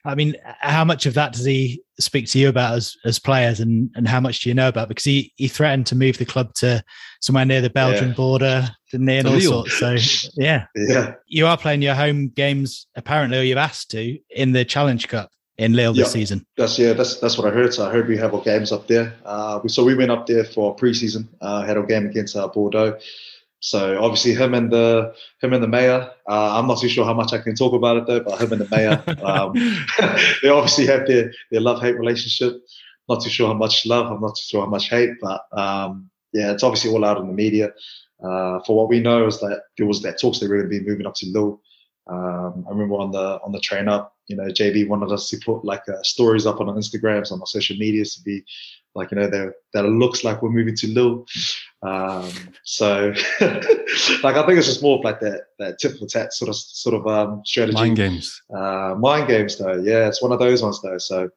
S1: I mean, how much of that does he speak to you about as, as players and, and how much do you know about? Because he, he threatened to move the club to somewhere near the Belgian
S5: Yeah.
S1: border, didn't he? And all sorts. So, <laughs> yeah.
S5: yeah.
S1: You are playing your home games, apparently, or you've asked to, in the Challenge Cup. In Lille this season.
S5: That's yeah, that's that's what I heard. So I heard we have our games up there. Uh, so we went up there for preseason. Uh, had our game against uh, Bordeaux. So obviously him and the him and the mayor. Uh, I'm not too sure how much I can talk about it though, but him and the mayor, um, <laughs> <laughs> they obviously have their their love hate relationship. Not too sure how much love. I'm not too sure how much hate, but um, yeah, it's obviously all out in the media. Uh, for what we know is that there was that talks they were going to be moving up to Lille. Um, I remember on the on the train up, you know, JB wanted us to put like uh, stories up on our Instagrams on our social medias to be like, you know, that that it looks like we're moving to Lille. Um, so, <laughs> like, I think it's just more of like that that tit for tat sort of sort of um, strategy.
S3: Mind games.
S5: Uh, mind games, though. Yeah, it's one of those ones, though. So,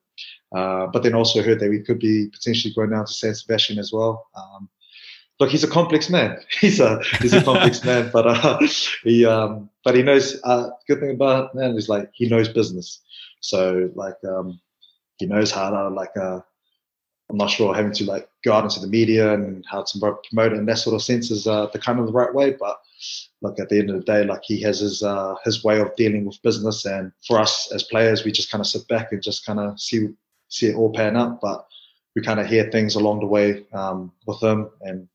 S5: uh, but then also heard that we could be potentially going down to San Sebastian as well. Um, look, he's a complex man. <laughs> He's a he's a complex <laughs> man, but uh, he um, but he knows. Uh, good thing about man is like he knows business. So like um, he knows how to like uh, I'm not sure having to like go out into the media and how to promote it in that sort of sense is uh, the kind of the right way. But look, at the end of the day, like he has his uh, his way of dealing with business, and for us as players, we just kind of sit back and just kind of see see it all pan out. But we kind of hear things along the way um, with him, and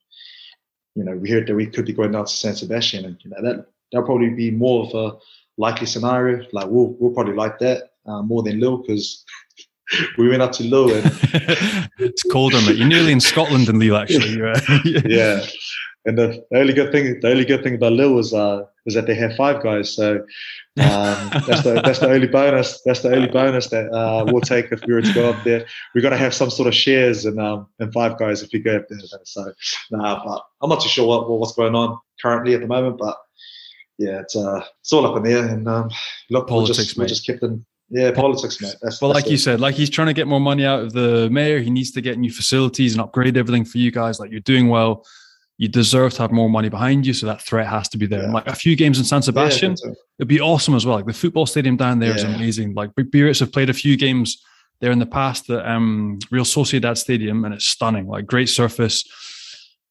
S5: you know, we heard that we could be going down to San Sebastian, and you know that that'll probably be more of a likely scenario. Like we'll we'll probably like that uh, more than Lille because <laughs> we went up to Lille and <laughs>
S3: it's colder, mate. You're nearly in Scotland in Lille, actually. <laughs>
S5: yeah. And the, the, only good thing, the only good thing about Lille was uh, was that they have five guys. So um, <laughs> that's the that's the only bonus. That's the only bonus that uh, we'll take if we were to go up there. We got to have some sort of shares and um, and five guys if we go up there. So nah, but I'm not too sure what, what's going on currently at the moment. But yeah, it's uh, it's all up in the air. And um, look,
S3: politics,
S5: we're just, we're just kept in yeah, politics, mate. That's,
S3: well,
S5: that's
S3: like you said, like he's trying to get more money out of the mayor. He needs to get new facilities and upgrade everything for you guys. Like you're doing well. You deserve to have more money behind you, so that threat has to be there.
S5: Yeah.
S3: And like a few games in San Sebastian,
S5: Yeah,
S3: it'd be awesome as well. Like the football stadium down there is
S5: Yeah.
S3: amazing. Like Biarritz have played a few games there in the past at um, Real Sociedad Stadium, and it's stunning. Like great surface,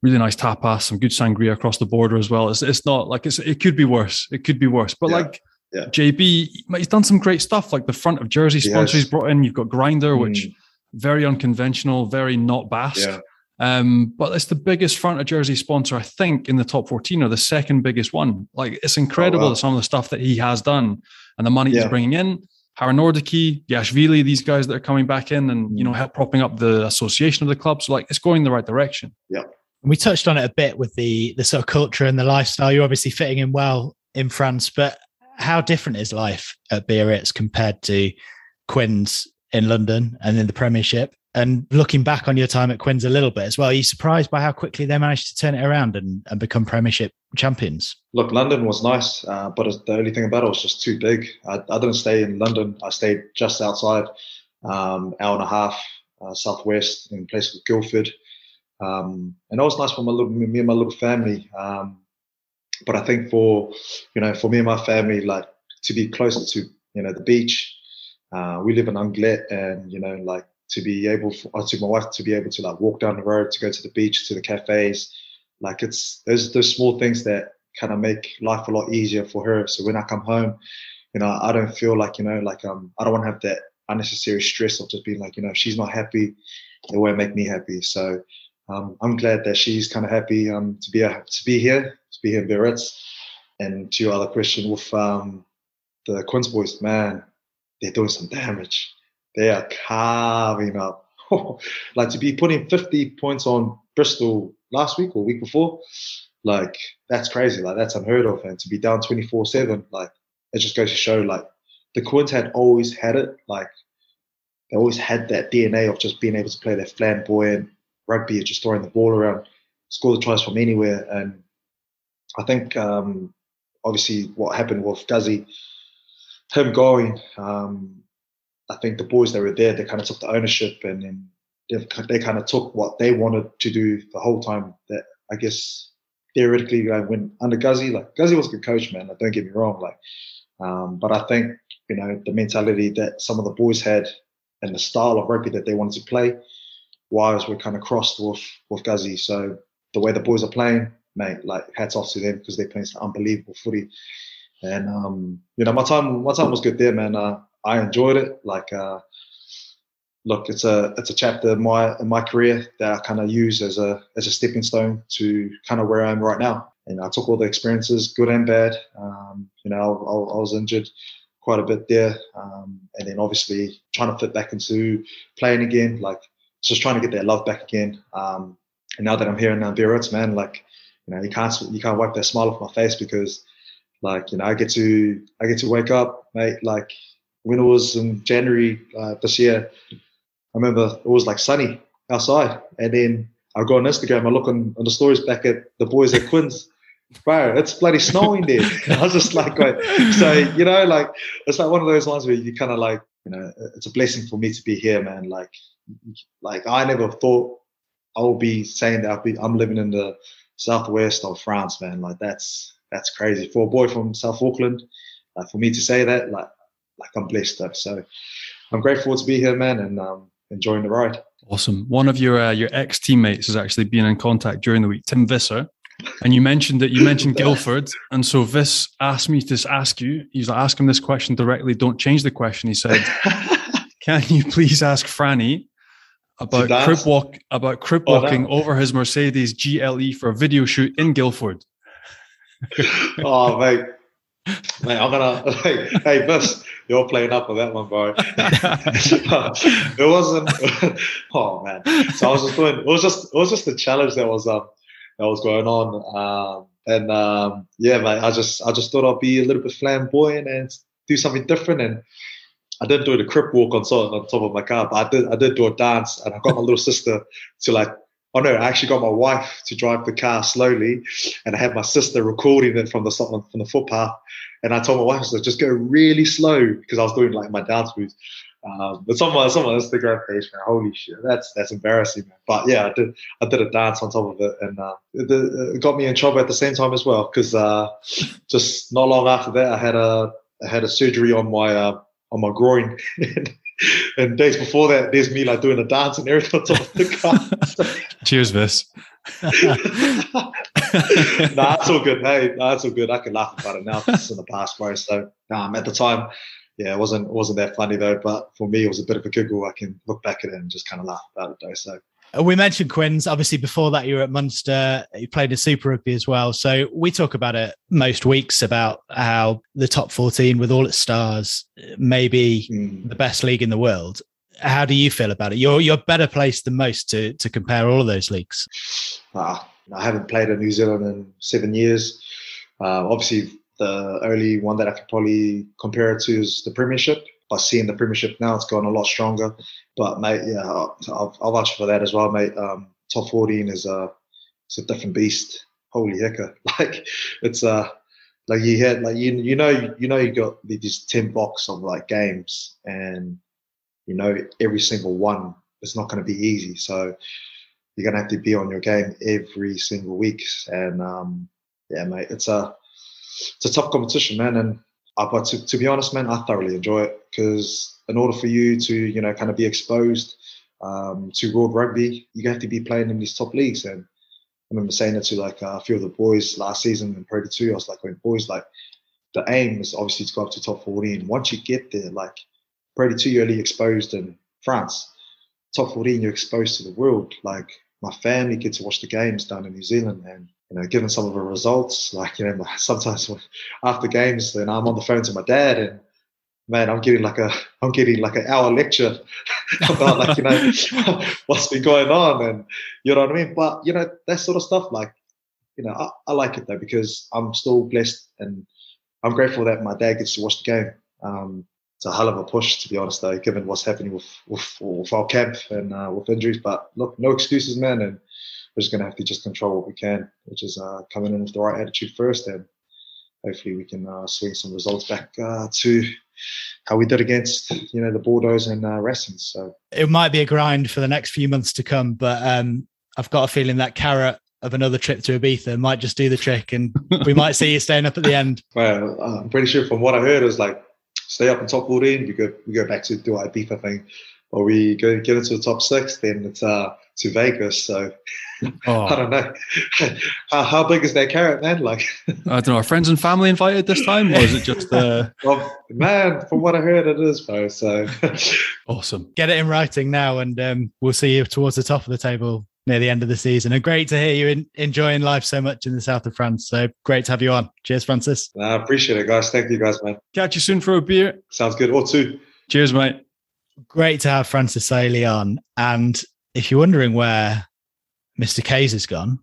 S3: really nice tapas, some good sangria across the border as well. It's, it's not like it's it could be worse. It could be worse, but like. JB, he's done some great stuff. Like the front of jersey sponsor
S5: Yes.
S3: he's brought in. You've got Grinder, which
S5: Mm.
S3: very unconventional, very not Basque.
S5: Yeah.
S3: Um, but it's the biggest front of jersey sponsor, I think, in the top 14 or the second biggest one. Like it's incredible
S5: Oh, wow.
S3: some of the stuff that he has done and the money he's bringing in. Hara Nordicki, Yachvili, these guys that are coming back in and you know help propping up the association of the club. So like it's going in the right direction. Yeah.
S1: And we touched on it a bit with the the sort of culture and the lifestyle. You're obviously fitting in well in France, but how different is life at Biarritz compared to Quins in London and in the Premiership? And looking back on your time at Quins a little bit as well, are you surprised by how quickly they managed to turn it around and, and become Premiership champions?
S5: Look, London was nice, uh, but the only thing about it was just too big. I, I didn't stay in London. I stayed just outside, um, hour and a half uh, southwest in a place called Guildford. Um, and it was nice for my little, me and my little family. Um, but I think for, you know, for me and my family, like to be closer to, you know, the beach, uh, we live in Anglet and, you know, like to be able for, uh, to my wife to be able to like walk down the road, to go to the beach, to the cafes, like it's those those small things that kind of make life a lot easier for her. So when I come home, you know, I don't feel like you know, like um, I don't want to have that unnecessary stress of just being like, you know, she's not happy, it won't make me happy. So um, I'm glad that she's kind of happy um, to be uh, to be here, to be here in Biarritz. And to your other question with um, the Quins boys, man, they're doing some damage. They are carving up. <laughs> like to be putting 50 points on Bristol last week or week before, like that's crazy. Like that's unheard of. And to be down 24 7, like it just goes to show like the Quins had always had it. Like they always had that DNA of just being able to play their flamboyant rugby, just throwing the ball around, score the tries from anywhere. And I think um, obviously what happened with Guzzy, him going, um, I think the boys that were there, they kind of took the ownership and they, kind of took what they wanted to do the whole time. That I guess theoretically, like when under Guzzy, like Guzzy was a good coach, man. Like, don't get me wrong, like, um, but I think you know the mentality that some of the boys had and the style of rugby that they wanted to play, wires were kind of crossed with with Guzzy. So the way the boys are playing, mate, like hats off to them because they're playing some unbelievable footy. And um, you know, my time my time was good there, man. Uh, I enjoyed it. Like, uh, look, it's a it's a chapter in my in my career that I kind of use as a as a stepping stone to kind of where I am right now. And I took all the experiences, good and bad. Um, you know, I, I, was injured quite a bit there, um, and then obviously trying to fit back into playing again, like just trying to get that love back again. Um, and now that I'm here in Biarritz, man, like you know, you can't you can't wipe that smile off my face because, like, you know, I get to I get to wake up, mate. Like when it was in January uh, this year, I remember it was like sunny outside, and then I go on Instagram, I look on, on the stories back at the boys at Quins. Bro, it's bloody snowing there. <laughs> I was just like, so you know, like it's like one of those ones where you kind of like, you know, it's a blessing for me to be here, man. Like, like I never thought I would be saying that I'll be, I'm living in the southwest of France, man. Like that's that's crazy for a boy from South Auckland. Like for me to say that, like like I'm blessed. Though. So I'm grateful to be here, man, and um, enjoying the ride.
S3: Awesome. One of your uh, your ex teammates has actually been in contact during the week, Tim Visser. And you mentioned that you mentioned <laughs> Guildford, and so Vis asked me to ask you. He's like, ask him this question directly. Don't change the question. He said, <laughs> "Can you please ask Franny about crip walk about crib oh, walking over his Mercedes GLE for a video shoot in Guildford. <laughs>
S5: oh mate, mate, I'm gonna hey, hey Bus, you're playing up on that one, bro. <laughs> it wasn't. <laughs> oh man, so I was just doing. It was just it was just the challenge that was um that was going on. Um, and um, yeah, mate, I just I just thought I'd be a little bit flamboyant and do something different and I didn't do the crip walk on top, on top of my car, but I did I did do a dance and I got my little sister to like oh no, I actually got my wife to drive the car slowly and I had my sister recording it from the from the footpath. And I told my wife, so just go really slow because I was doing like my dance moves. Um, but someone, someone Instagram page, man, holy shit, that's that's embarrassing, man. But yeah, I did I did a dance on top of it, and uh, it, it, got me in trouble at the same time as well because uh, just not long after that, I had a I had a surgery on my uh, on my groin. <laughs> and days before that, there's me like doing a dance and everything on top of the car. <laughs>
S3: Cheers, Vis. <laughs>
S5: nah, that's all good. Hey, nah, that's all good. I can laugh about it now. It's in the past, bro. So, um, at the time, yeah, it wasn't it wasn't that funny though. But for me, it was a bit of a giggle. I can look back at it and just kind of laugh about it though. So,
S1: uh, we mentioned Quins. Obviously, before that, you were at Munster. You played in Super Rugby as well. So we talk about it most weeks about how the top 14 with all its stars may be mm. the best league in the world. How do you feel about it? You're you're better placed than most to to compare all of those leagues.
S5: Ah, I haven't played in New Zealand in seven years. Uh, obviously, the only one that I could probably compare it to is the Premiership by seeing the Premiership now, it's gone a lot stronger. But mate, yeah, I'll, I'll vouch for that as well, mate. Um, top 14 is a it's a different beast. Holy hecker! <laughs> Like it's uh like you had like you you know you know you got these 10 blocks of like games and you know every single one is not going to be easy. So you're going to have to be on your game every single week. And um, yeah, mate, it's a it's a tough competition, man. And uh, but to, to be honest, man, I thoroughly enjoy it because in order for you to, you know, kind of be exposed um, to world rugby, you have to be playing in these top leagues. And I remember saying it to like a few of the boys last season in Pro 2. I was like, when boys, like, the aim is obviously to go up to top 14. Once you get there, like, Pro 2, you're exposed in France. Top 14, you're exposed to the world. Like, my family get to watch the games down in New Zealand, and you know, given some of the results, <laughs> like you know, sometimes after games, then I'm on the phone to my dad, and man, I'm getting like a, I'm getting like an hour lecture <laughs> about like you know <laughs> what's been going on, and you know what I mean. But you know that sort of stuff, like you know, I, I like it though because I'm still blessed, and I'm grateful that my dad gets to watch the game. Um, it's a hell of a push, to be honest, though, given what's happening with with, with our camp and uh, with injuries. But look, no excuses, man, and we're just going to have to just control what we can, which is uh, coming in with the right attitude first, and hopefully we can uh, swing some results back uh, to how we did against you know the Bordeaux and uh, Racing. So
S1: it might be a grind for the next few months to come, but um, I've got a feeling that carrot of another trip to Ibiza might just do the trick, and we might see you staying up at the end. <laughs>
S5: Well, I'm pretty sure from what I heard, it was like stay up in top 14. We go we go back to do our Ibiza thing. or we go get into the top six, then it's uh, to Vegas. So <laughs> oh. I don't know. how, how, big is that carrot, man? Like
S3: I don't know. Are friends and family invited this time, or is it just? Uh... <laughs>
S5: well, man, from what I heard, it is, bro. So <laughs>
S3: awesome.
S1: Get it in writing now, and um, we'll see you towards the top of the table near the end of the season. And great to hear you in, enjoying life so much in the south of France. So great to have you on. Cheers, Francis.
S5: I appreciate it, guys. Thank you, guys, man.
S3: Catch you soon for a beer.
S5: Sounds good. Or two.
S3: Cheers, mate.
S1: Great to have Francis Saili on. And if you're wondering where Mr. Kays has gone,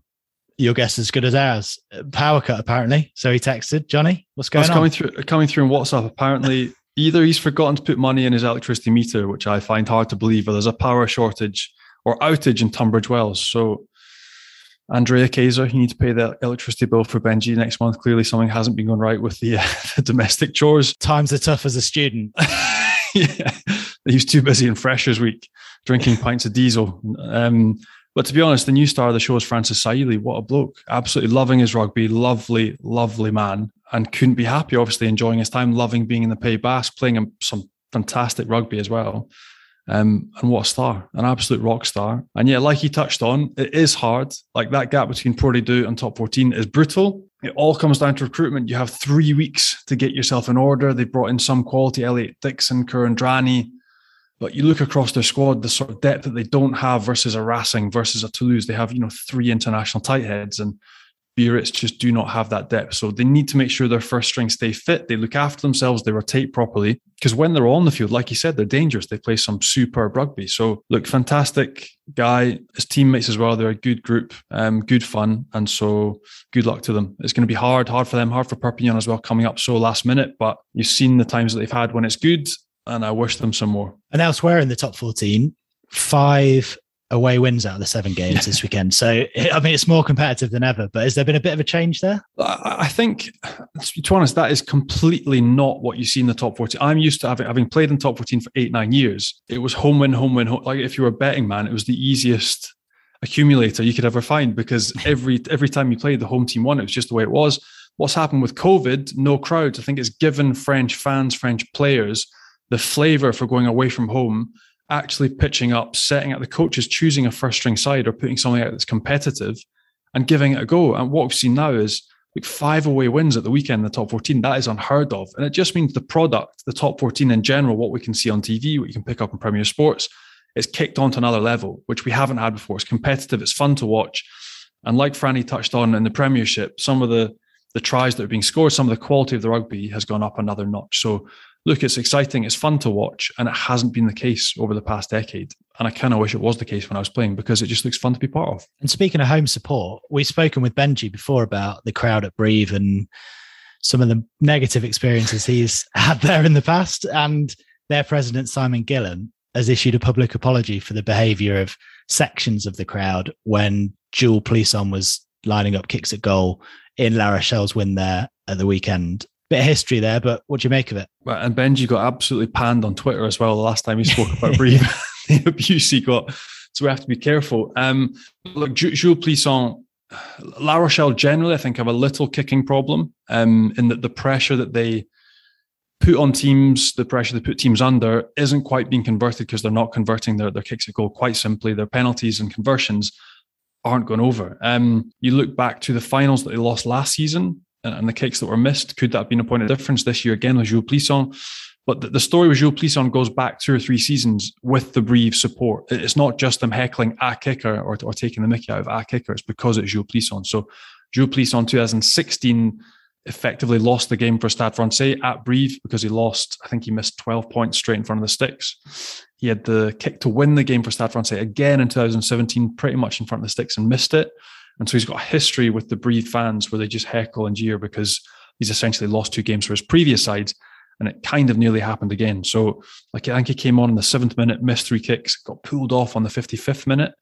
S1: your guess is as good as ours. Power cut, apparently. So he texted Johnny, what's going on?
S3: Coming through, coming through in WhatsApp. Apparently, <laughs> either he's forgotten to put money in his electricity meter, which I find hard to believe, or there's a power shortage or outage in Tunbridge Wells. So, Andrea Kayser, you need to pay the electricity bill for Benji next month. Clearly, something hasn't been going right with the, uh, <laughs> the domestic chores.
S1: Times are tough as a student. <laughs>
S3: yeah, he was too busy in Freshers Week drinking pints of diesel. Um, but to be honest, the new star of the show is Francis Saili. What a bloke. Absolutely loving his rugby. Lovely, lovely man. And couldn't be happy, obviously, enjoying his time, loving being in the Pays Basque, playing some fantastic rugby as well. Um, and what a star, an absolute rock star. And yeah, like he touched on, it is hard. Like that gap between Porty and top 14 is brutal. It all comes down to recruitment. You have three weeks to get yourself in order. They brought in some quality, Elliot Dixon, Kuridrani, but you look across their squad, the sort of depth that they don't have versus a Racing, versus a Toulouse. They have, you know, three international tight heads and Biarritz just do not have that depth. So they need to make sure their first string stay fit. They look after themselves. They rotate properly because when they're on the field, like you said, they're dangerous. They play some superb rugby. So look, fantastic guy. His teammates as well. They're a good group, um, good fun. And so good luck to them. It's going to be hard, hard for them, hard for Perpignan as well, coming up so last minute. But you've seen the times that they've had when it's good and I wish them some more.
S1: And elsewhere in the top 14, five away wins out of the seven games this weekend. So, I mean, it's more competitive than ever, but has there been a bit of a change there?
S3: I think, to be honest, that is completely not what you see in the top 14. I'm used to having, having played in top 14 for eight, nine years. It was home win, home win. Home, like if you were a betting man, it was the easiest accumulator you could ever find because every every time you played the home team won, it was just the way it was. What's happened with COVID, no crowds, I think it's given French fans, French players the flavor for going away from home, actually pitching up, setting out the coaches, choosing a first string side or putting something out that's competitive and giving it a go. And what we've seen now is like five away wins at the weekend in the top 14. That is unheard of. And it just means the product, the top 14 in general, what we can see on TV, what you can pick up in Premier Sports, it's kicked on to another level, which we haven't had before. It's competitive, it's fun to watch. And like Franny touched on in the Premiership, some of the the tries that are being scored, some of the quality of the rugby has gone up another notch. So look, it's exciting, it's fun to watch, and it hasn't been the case over the past decade. And I kind of wish it was the case when I was playing because it just looks fun to be part of.
S1: And speaking of home support, we've spoken with Benji before about the crowd at Brive and some of the negative experiences he's <laughs> had there in the past. And their president, Simon Gillham, has issued a public apology for the behaviour of sections of the crowd when Jules Plisson was lining up kicks at goal in La Rochelle's win there at the weekend bit of history there, but what do you make of it?
S3: Well, and Benji got absolutely panned on Twitter as well the last time he spoke about <laughs> Brive, <laughs> the abuse he got. So we have to be careful. Um, look, Jules Plisson, La Rochelle generally, I think, have a little kicking problem um, in that the pressure that they put on teams, the pressure they put teams under, isn't quite being converted because they're not converting their, their kicks at goal. Quite simply, their penalties and conversions aren't going over. Um, you look back to the finals that they lost last season and the kicks that were missed. Could that have been a point of difference this year again with Jules Plisson? But the, the story with Jules Plisson goes back two or three seasons with the Brive support. It's not just them heckling a kicker or, or taking the mickey out of a kicker. It's because it's Jules Plisson. So Jules Plisson 2016 effectively lost the game for Stade Francais at Brive because he lost, I think he missed 12 points straight in front of the sticks. He had the kick to win the game for Stade Francais again in 2017, pretty much in front of the sticks and missed it. And so he's got a history with the Brive fans where they just heckle and jeer because he's essentially lost two games for his previous sides. And it kind of nearly happened again. So, like, I think he came on in the seventh minute, missed three kicks, got pulled off on the 55th minute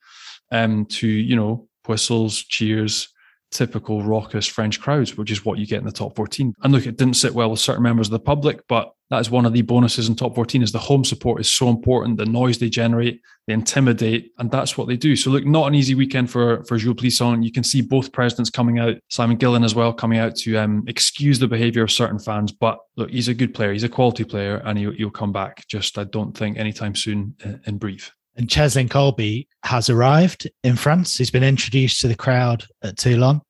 S3: um, to, you know, whistles, cheers, typical raucous French crowds, which is what you get in the top 14. And look, it didn't sit well with certain members of the public, but that is one of the bonuses in top 14 is the home support is so important the noise they generate they intimidate and that's what they do. So look not an easy weekend for for Jules Plisson. You can see both presidents coming out Simon Gillham as well coming out to um, excuse the behavior of certain fans. But look he's a good player. He's a quality player and he'll, he'll come back. Just I don't think anytime soon in, in Brive.
S1: And Cheslin Kolbe has arrived in France. He's been introduced to the crowd at Toulon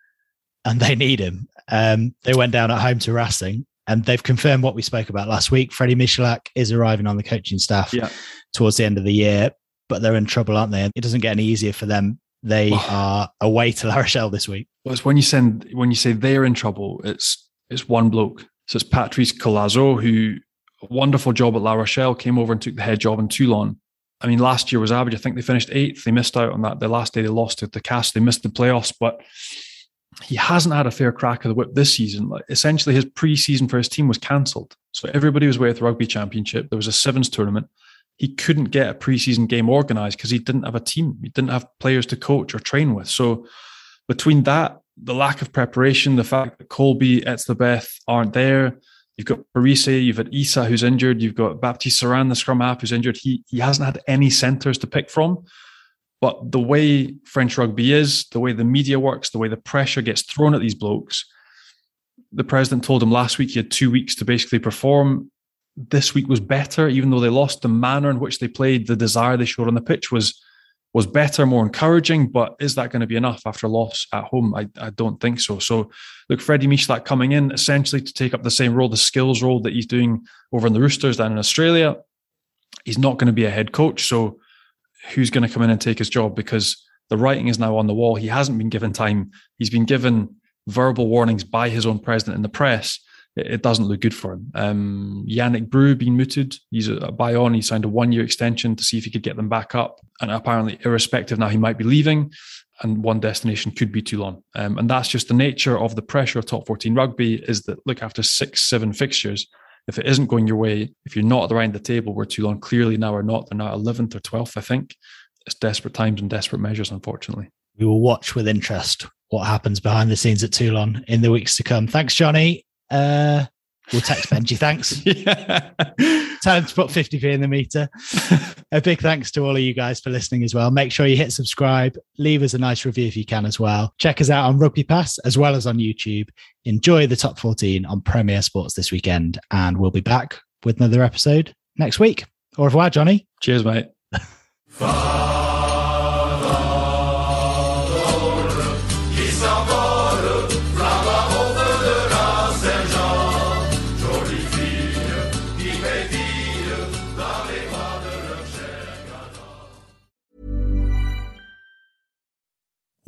S1: and they need him. Um, they went down at home to Racing and they've confirmed what we spoke about last week. Freddie Michalak is arriving on the coaching staff
S3: yeah.
S1: towards the end of the year, but they're in trouble, aren't they? It doesn't get any easier for them. They <sighs> are away to La Rochelle this week.
S3: Well, it's when you send when you say they're in trouble, it's it's one bloke. So it's Patrice Collazo, who wonderful job at La Rochelle, came over and took the head job in Toulon. I mean, last year was average. I think they finished eighth. They missed out on that. The last day they lost to the cast. They missed the playoffs, but he hasn't had a fair crack of the whip this season. Like essentially, his pre-season for his team was cancelled. So everybody was away at the rugby championship. There was a sevens tournament. He couldn't get a pre-season game organised because he didn't have a team. He didn't have players to coach or train with. So between that, the lack of preparation, the fact that Kolbe, Etzebeth aren't there, you've got Parisse, you've got Isa who's injured, you've got Baptiste Serin, the scrum half, who's injured. He he hasn't had any centres to pick from. But the way French rugby is, the way the media works, the way the pressure gets thrown at these blokes, the president told him last week he had two weeks to basically perform. This week was better, even though they lost. The manner in which they played, the desire they showed on the pitch was was better, more encouraging. But is that going to be enough after a loss at home? I, I don't think so. So look, Freddie Michalak coming in essentially to take up the same role, the skills role that he's doing over in the Roosters and in Australia. He's not going to be a head coach. So who's going to come in and take his job because the writing is now on the wall. He hasn't been given time. He's been given verbal warnings by his own president in the press. It, it doesn't look good for him. Um, Yannick Bru being mooted. He's a, a buy on. He signed a one year extension to see if he could get them back up. And apparently, irrespective now, he might be leaving. And one destination could be Toulon. Um, and that's just the nature of the pressure of top 14 rugby is that, look, after six, seven fixtures, if it isn't going your way, if you're not of the table, where Toulon clearly now are not, they're now 11th or 12th, I think. It's desperate times and desperate measures, unfortunately.
S1: We will watch with interest what happens behind the scenes at Toulon in the weeks to come. Thanks, Johnny. Uh, we'll text Benji. Thanks. <laughs> yeah. Him to put 50p in the meter. <laughs> a big thanks to all of you guys for listening as well. Make sure you hit subscribe, leave us a nice review if you can as well. Check us out on Rugby Pass as well as on YouTube. Enjoy the top 14 on Premier Sports this weekend, and we'll be back with another episode next week. Au revoir, Johnny.
S3: Cheers, mate. <laughs>